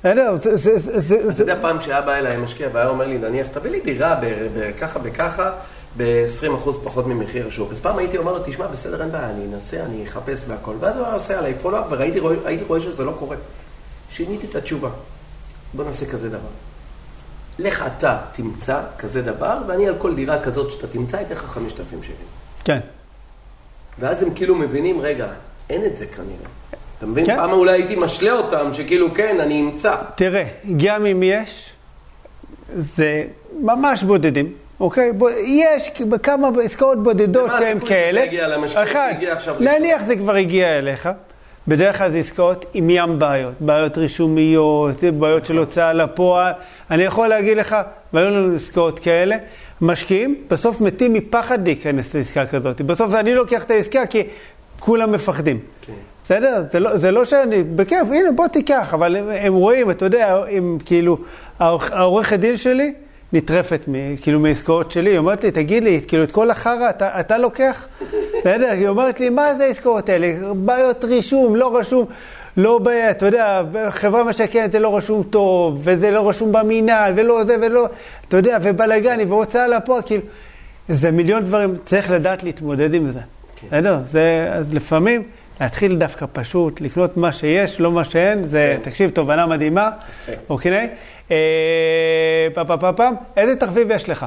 בסדר? זה, זה, זה, זה, אתה יודע, פעם שהיה בא אליי משקיע והיה אומר לי, נניח, תביא לי דירה בככה וככה, ב-20% פחות ממחיר השוק. אז פעם הייתי אומר לו, תשמע, בסדר, אין בעיה, אני אנסה, אני אחפש והכל. ואז הוא היה עושה עליי פולו-אפ, והייתי רואה, הייתי רואה שזה לא קורה. שיניתי את התשובה. בוא נעשה כזה דבר. לך אתה תמצא כזה דבר, ואני על כל דירה כזאת שאתה תמצא, אתן לך 5,000 שקל. כן. ואז הם כאילו מבינים, רגע, אין את זה כנראה. אתה מבין? כן. פעם אולי הייתי משלה אותם, שכאילו, כן, אני אמצא. תראה, גם אם יש, זה ממש בודדים, אוקיי? בוא, יש כמה עסקאות בודדות ומה שהן הסיכוי שזה כאלה. יגיע למשקיע? אחד, זה הגיע עכשיו לפה. נניח זה כבר הגיע אליך, בדרך כלל זה עסקאות עם ים בעיות, בעיות רישומיות, בעיות של הוצאה לפועל. אני יכול להגיד לך, והיו לנו עסקאות כאלה, משקיעים בסוף מתים מפחד להיכנס לעסקה כזאת. בסוף אני לוקח את העסקה כי כולם מפחדים. כן. בסדר? זה לא, זה לא שאני, בכיף, הנה בוא תיקח, אבל הם, הם רואים, אתה יודע, הם כאילו, העורכת דין שלי נטרפת מ, כאילו מעסקאות שלי, היא אומרת לי, תגיד לי, כאילו את כל החרא אתה, אתה לוקח? בסדר? היא אומרת לי, מה זה העסקאות האלה? בעיות רישום, לא רשום, לא ב... אתה יודע, חברה משכנת זה לא רשום טוב, וזה לא רשום במינהל, ולא זה ולא, אתה יודע, ובלאגני, והוצאה לפועל, כאילו, זה מיליון דברים, צריך לדעת להתמודד עם זה. כן. בסדר? זה, אז לפעמים להתחיל דווקא פשוט, לקנות מה שיש, לא מה שאין, זה, כן. תקשיב, תובנה מדהימה. אוקיי? אה, פעם, פעם, פעם, פעם, איזה תחביב יש לך?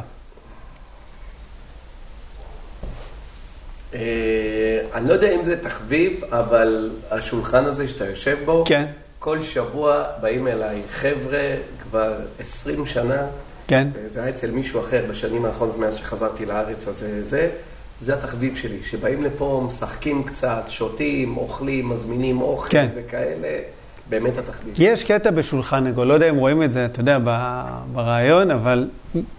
אה, אני לא יודע אם זה תחביב, אבל השולחן הזה שאתה יושב בו, כן. כל שבוע באים אליי חבר'ה כבר 20 שנה, כן? זה היה אצל מישהו אחר בשנים האחרונות מאז שחזרתי לארץ, אז זה, זה, התחביב שלי, שבאים לפה, משחקים קצת, שותים, אוכלים, מזמינים אוכל כן. וכאלה, באמת התחביב. יש קטע בשולחן עגול, לא יודע אם רואים את זה, אתה יודע, ברעיון, אבל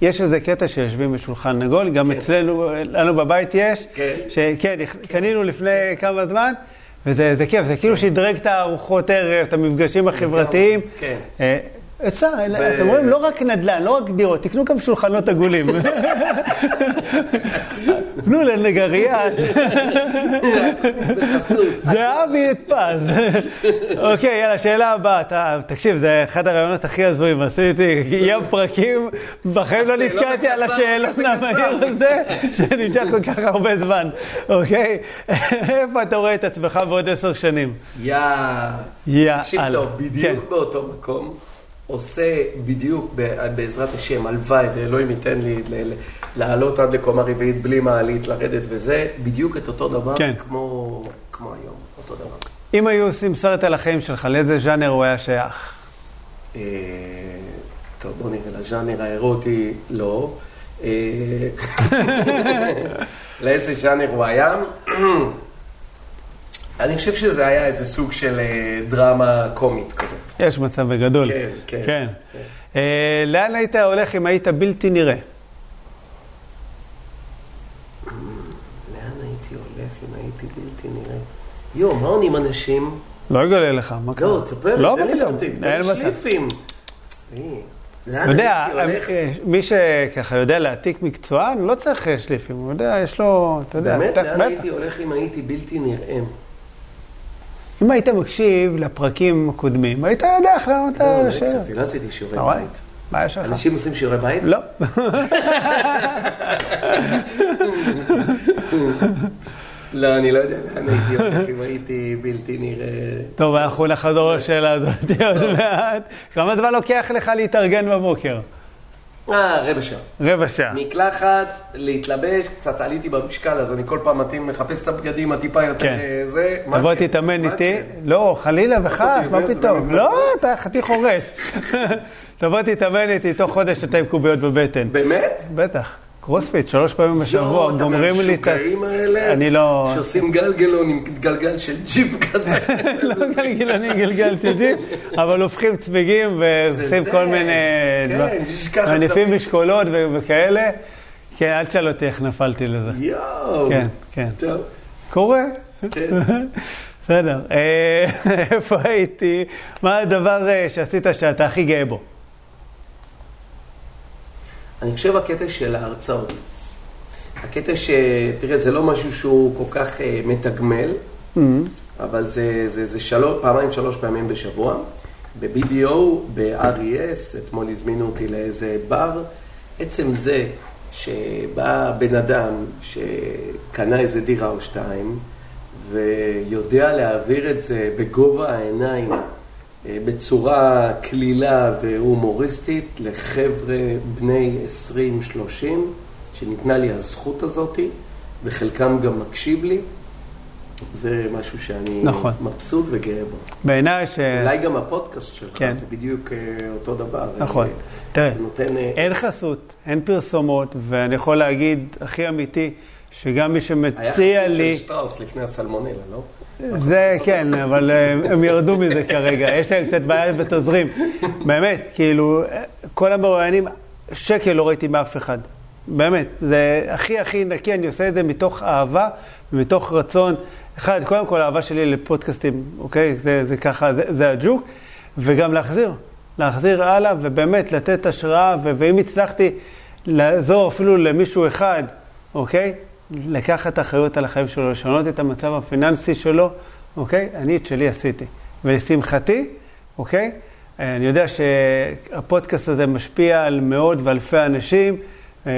יש איזה קטע שיושבים בשולחן עגול, גם כן. אצלנו, לנו בבית יש, כן. שכן, קנינו לפני כמה זמן, וזה זה כיף, זה כאילו שדרג את הארוחות ערב, את המפגשים החברתיים. כן. עצה, זה- אתם רואים, לא רק נדל"ן, לא רק דירות, תקנו גם שולחנות עגולים. תנו לנגרייה, בחסות. זה אבי את פז. אוקיי, יאללה, שאלה הבאה. תקשיב, זה אחד הרעיונות הכי הזויים. עשיתי ים פרקים, בחיים לא השאלות נתקעתי על כזה המהיר. הזה, שנמשך כל כך הרבה זמן. אוקיי? איפה אתה רואה את עצמך בעוד עשר שנים? יא... תקשיב טוב, כן. בדיוק באותו מקום, עושה בדיוק בעזרת השם, הלוואי ואלוהים ייתן לי לעלות עד לקומה רביעית בלי מעלית, לרדת וזה, בדיוק את אותו דבר כן. כמו, כמו היום, אותו דבר. אם היו עושים סרט על החיים שלך, לאיזה ז'אנר הוא היה שייך? אה, טוב, בוא נראה, לז'אנר האירוטי לא. אה, לאיזה ז'אנר הוא היה? אני חושב שזה היה איזה סוג של אה, דרמה קומית כזאת. יש מצב בגדול. כן, כן. כן. כן. אה, לאן היית הולך אם היית בלתי נראה? יואו, מה עונים אנשים? לא אגלה לך, מה קרה? לא, תספר, לא, תן לי אין תן לי. שליפים. אה, אתה יודע, הולך? אה, מי שככה יודע להעתיק מקצוען, לא צריך אה, שליפים, הוא יודע, יש לו, אתה יודע, באמת, לאן. הייתי הולך אם הייתי בלתי נראה? אם היית מקשיב לפרקים הקודמים, היית יודע איך לענות לא, על לא. הקשבתי, לא עשיתי שיעורי אתה? בית. מה יש לך? אנשים עושים שיעורי בית? לא. לא, אני לא יודע לאן הייתי הולך אם הייתי בלתי נראה. טוב, אנחנו נחזור לשאלה הזאת עוד מעט. כמה זמן לוקח לך להתארגן בבוקר? אה, רבע שעה. רבע שעה. מקלחת, להתלבש, קצת עליתי במשקל, אז אני כל פעם מתאים, מחפש את הבגדים הטיפה יותר כן. אה, זה. תבוא כן? תתאמן איתי. כן? לא, חלילה וחס, מה פתאום? לא, אתה חתיך הורס. תבוא תתאמן איתי, תוך חודש אתה עם קוביות בבטן. באמת? בטח. קרוספיט, שלוש פעמים בשבוע, אתה גומרים לי את ה... מהמשוגעים האלה? אני לא... שעושים גלגלון עם גלגל של ג'יפ כזה. לא גלגלני גלגל של ג'יפ, אבל הופכים צמיגים ועושים. כל מיני... כן, ככה מניפים. משקולות וכאלה. כן, אל תשאל אותי איך נפלתי לזה. יואו. כן, כן. טוב, קורה. כן. בסדר. אה, איפה הייתי? מה הדבר אה, שעשית שאתה הכי גאה בו? אני חושב הקטע של ההרצאות. הקטע ש... תראה, זה לא משהו שהוא כל כך אה, מתגמל, אבל זה, זה, זה שלוש, פעמיים, שלוש פעמים בשבוע. ב-BDO, ב-RES, אתמול הזמינו אותי לאיזה בר. עצם זה שבא בן אדם שקנה איזה דירה או שתיים, ויודע להעביר את זה בגובה העיניים, בצורה קלילה והומוריסטית לחבר'ה בני 20-30, שניתנה לי הזכות הזאתי, וחלקם גם מקשיב לי. זה משהו שאני נכון. מבסוט וגאה בו. בעיניי ש... אולי גם הפודקאסט שלך, כן. זה בדיוק אה, אותו דבר. נכון. אה, תראה, זה נותן... אה, אין חסות, אין פרסומות, ואני יכול להגיד הכי אמיתי, שגם מי היה שמציע חסות לי... של שטראוס לפני הסלמונלה, לא? זה כן, אבל אה, הם ירדו מזה כרגע, יש להם קצת בעיה בתזרים. באמת, כאילו, כל המרואיינים, שקל לא ראיתי מאף אחד. באמת, זה הכי הכי נקי, אני עושה את זה מתוך אהבה ומתוך רצון. אחד, קודם כל האהבה שלי לפודקאסטים, אוקיי? זה, זה ככה, זה, זה הג'וק. וגם להחזיר, להחזיר הלאה, ובאמת לתת השראה, ואם הצלחתי לעזור אפילו למישהו אחד, אוקיי? לקחת אחריות על החיים שלו, לשנות את המצב הפיננסי שלו, אוקיי? אני את שלי עשיתי. ולשמחתי, אוקיי? אני יודע שהפודקאסט הזה משפיע על מאות ואלפי אנשים, אה,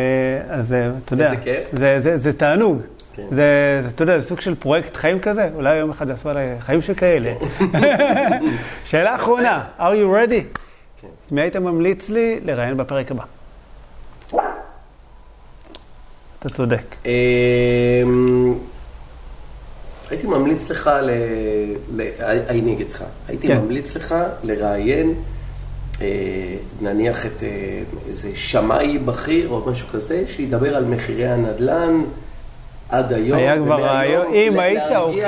אז אה, אתה יודע, איזה כיף. זה, זה, זה תענוג. כן. זה, זה, אתה יודע, זה סוג של פרויקט חיים כזה, אולי יום אחד יעשו עליי חיים שכאלה. שאלה אחרונה, are you ready? כן. את מי היית ממליץ לי לראיין בפרק הבא? אתה צודק. אמ, הייתי ממליץ לך. אני אגיד לך, הייתי כן. ממליץ לך לראיין, אה, נניח את אה, איזה שמאי בכיר או משהו כזה, שידבר על מחירי הנדל"ן עד היום. היה כבר רעיון, אם היית עוקב.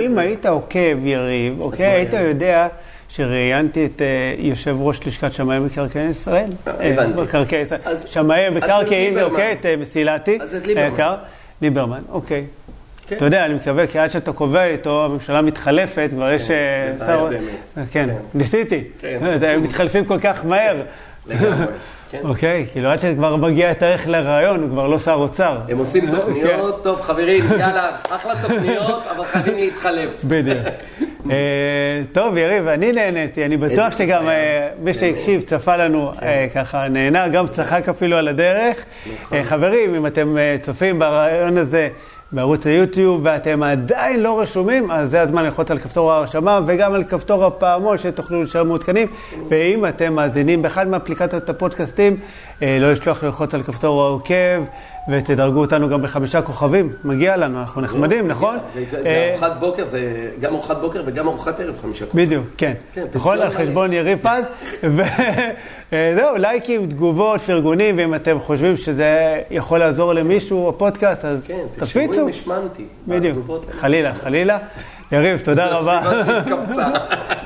אם היית עוקב, יריב, אוקיי, היית? יודע שראיינתי את אה, יושב ראש לשכת שמאי מקרקעי ישראל. אה, אה, הבנתי. שמאי מקרקעין. אוקיי, את מסילתי. אז את ליברמן. ליברמן, אוקיי. כן. אתה יודע, אני מקווה, כי עד שאתה קובע איתו, הממשלה מתחלפת, כבר יש... כן, זה בעיה באמת. כן, כן. ניסיתי. הם מתחלפים כל כך מהר. לגמרי, כן. אוקיי, כאילו עד שכבר מגיע התאריך לרעיון, הוא כבר לא שר אוצר. הם עושים. תוכניות, טוב חברים, יאללה, אחלה תוכניות, אבל חייבים להתחלף. בדיוק. אה, טוב, יריב, אני נהניתי, אני בטוח שגם. אה, מי שהקשיב, צפה לנו, אה, ככה נהנה, גם צחק אפילו על הדרך. נכון. חברים, אם אתם צופים ברעיון הזה בערוץ היוטיוב ואתם עדיין לא רשומים, אז זה הזמן ללחוץ על כפתור ההרשמה וגם על כפתור הפעמון שתוכלו להישאר מעודכנים. ואם אתם מאזינים באחד מאפליקציות הפודקאסטים, לא לשכוח ללחוץ על כפתור העוקב ותדרגו אותנו גם בחמישה כוכבים, מגיע לנו, אנחנו נחמדים, נכון? זה אה, ארוחת בוקר, זה גם ארוחת בוקר וגם ארוחת ערב חמישה קודם. בדיוק, כן. כן, נכון? על חשבון יריב פז. וזהו, לייקים, תגובות, פרגונים, ואם אתם חושבים שזה יכול לעזור למישהו, הפודקאסט, אז כן, תשמעו תפיצו. אם השמנתי. בדיוק. חלילה, חלילה. יריב, תודה רבה. הסביבה שהתקבצה.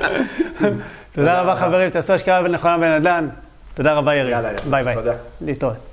תודה רבה, חברים, תעשו השקעה נכונה בנדל"ן. תודה רבה, יריב. יאללה, יאללה, ביי ביי. תודה. להתראות.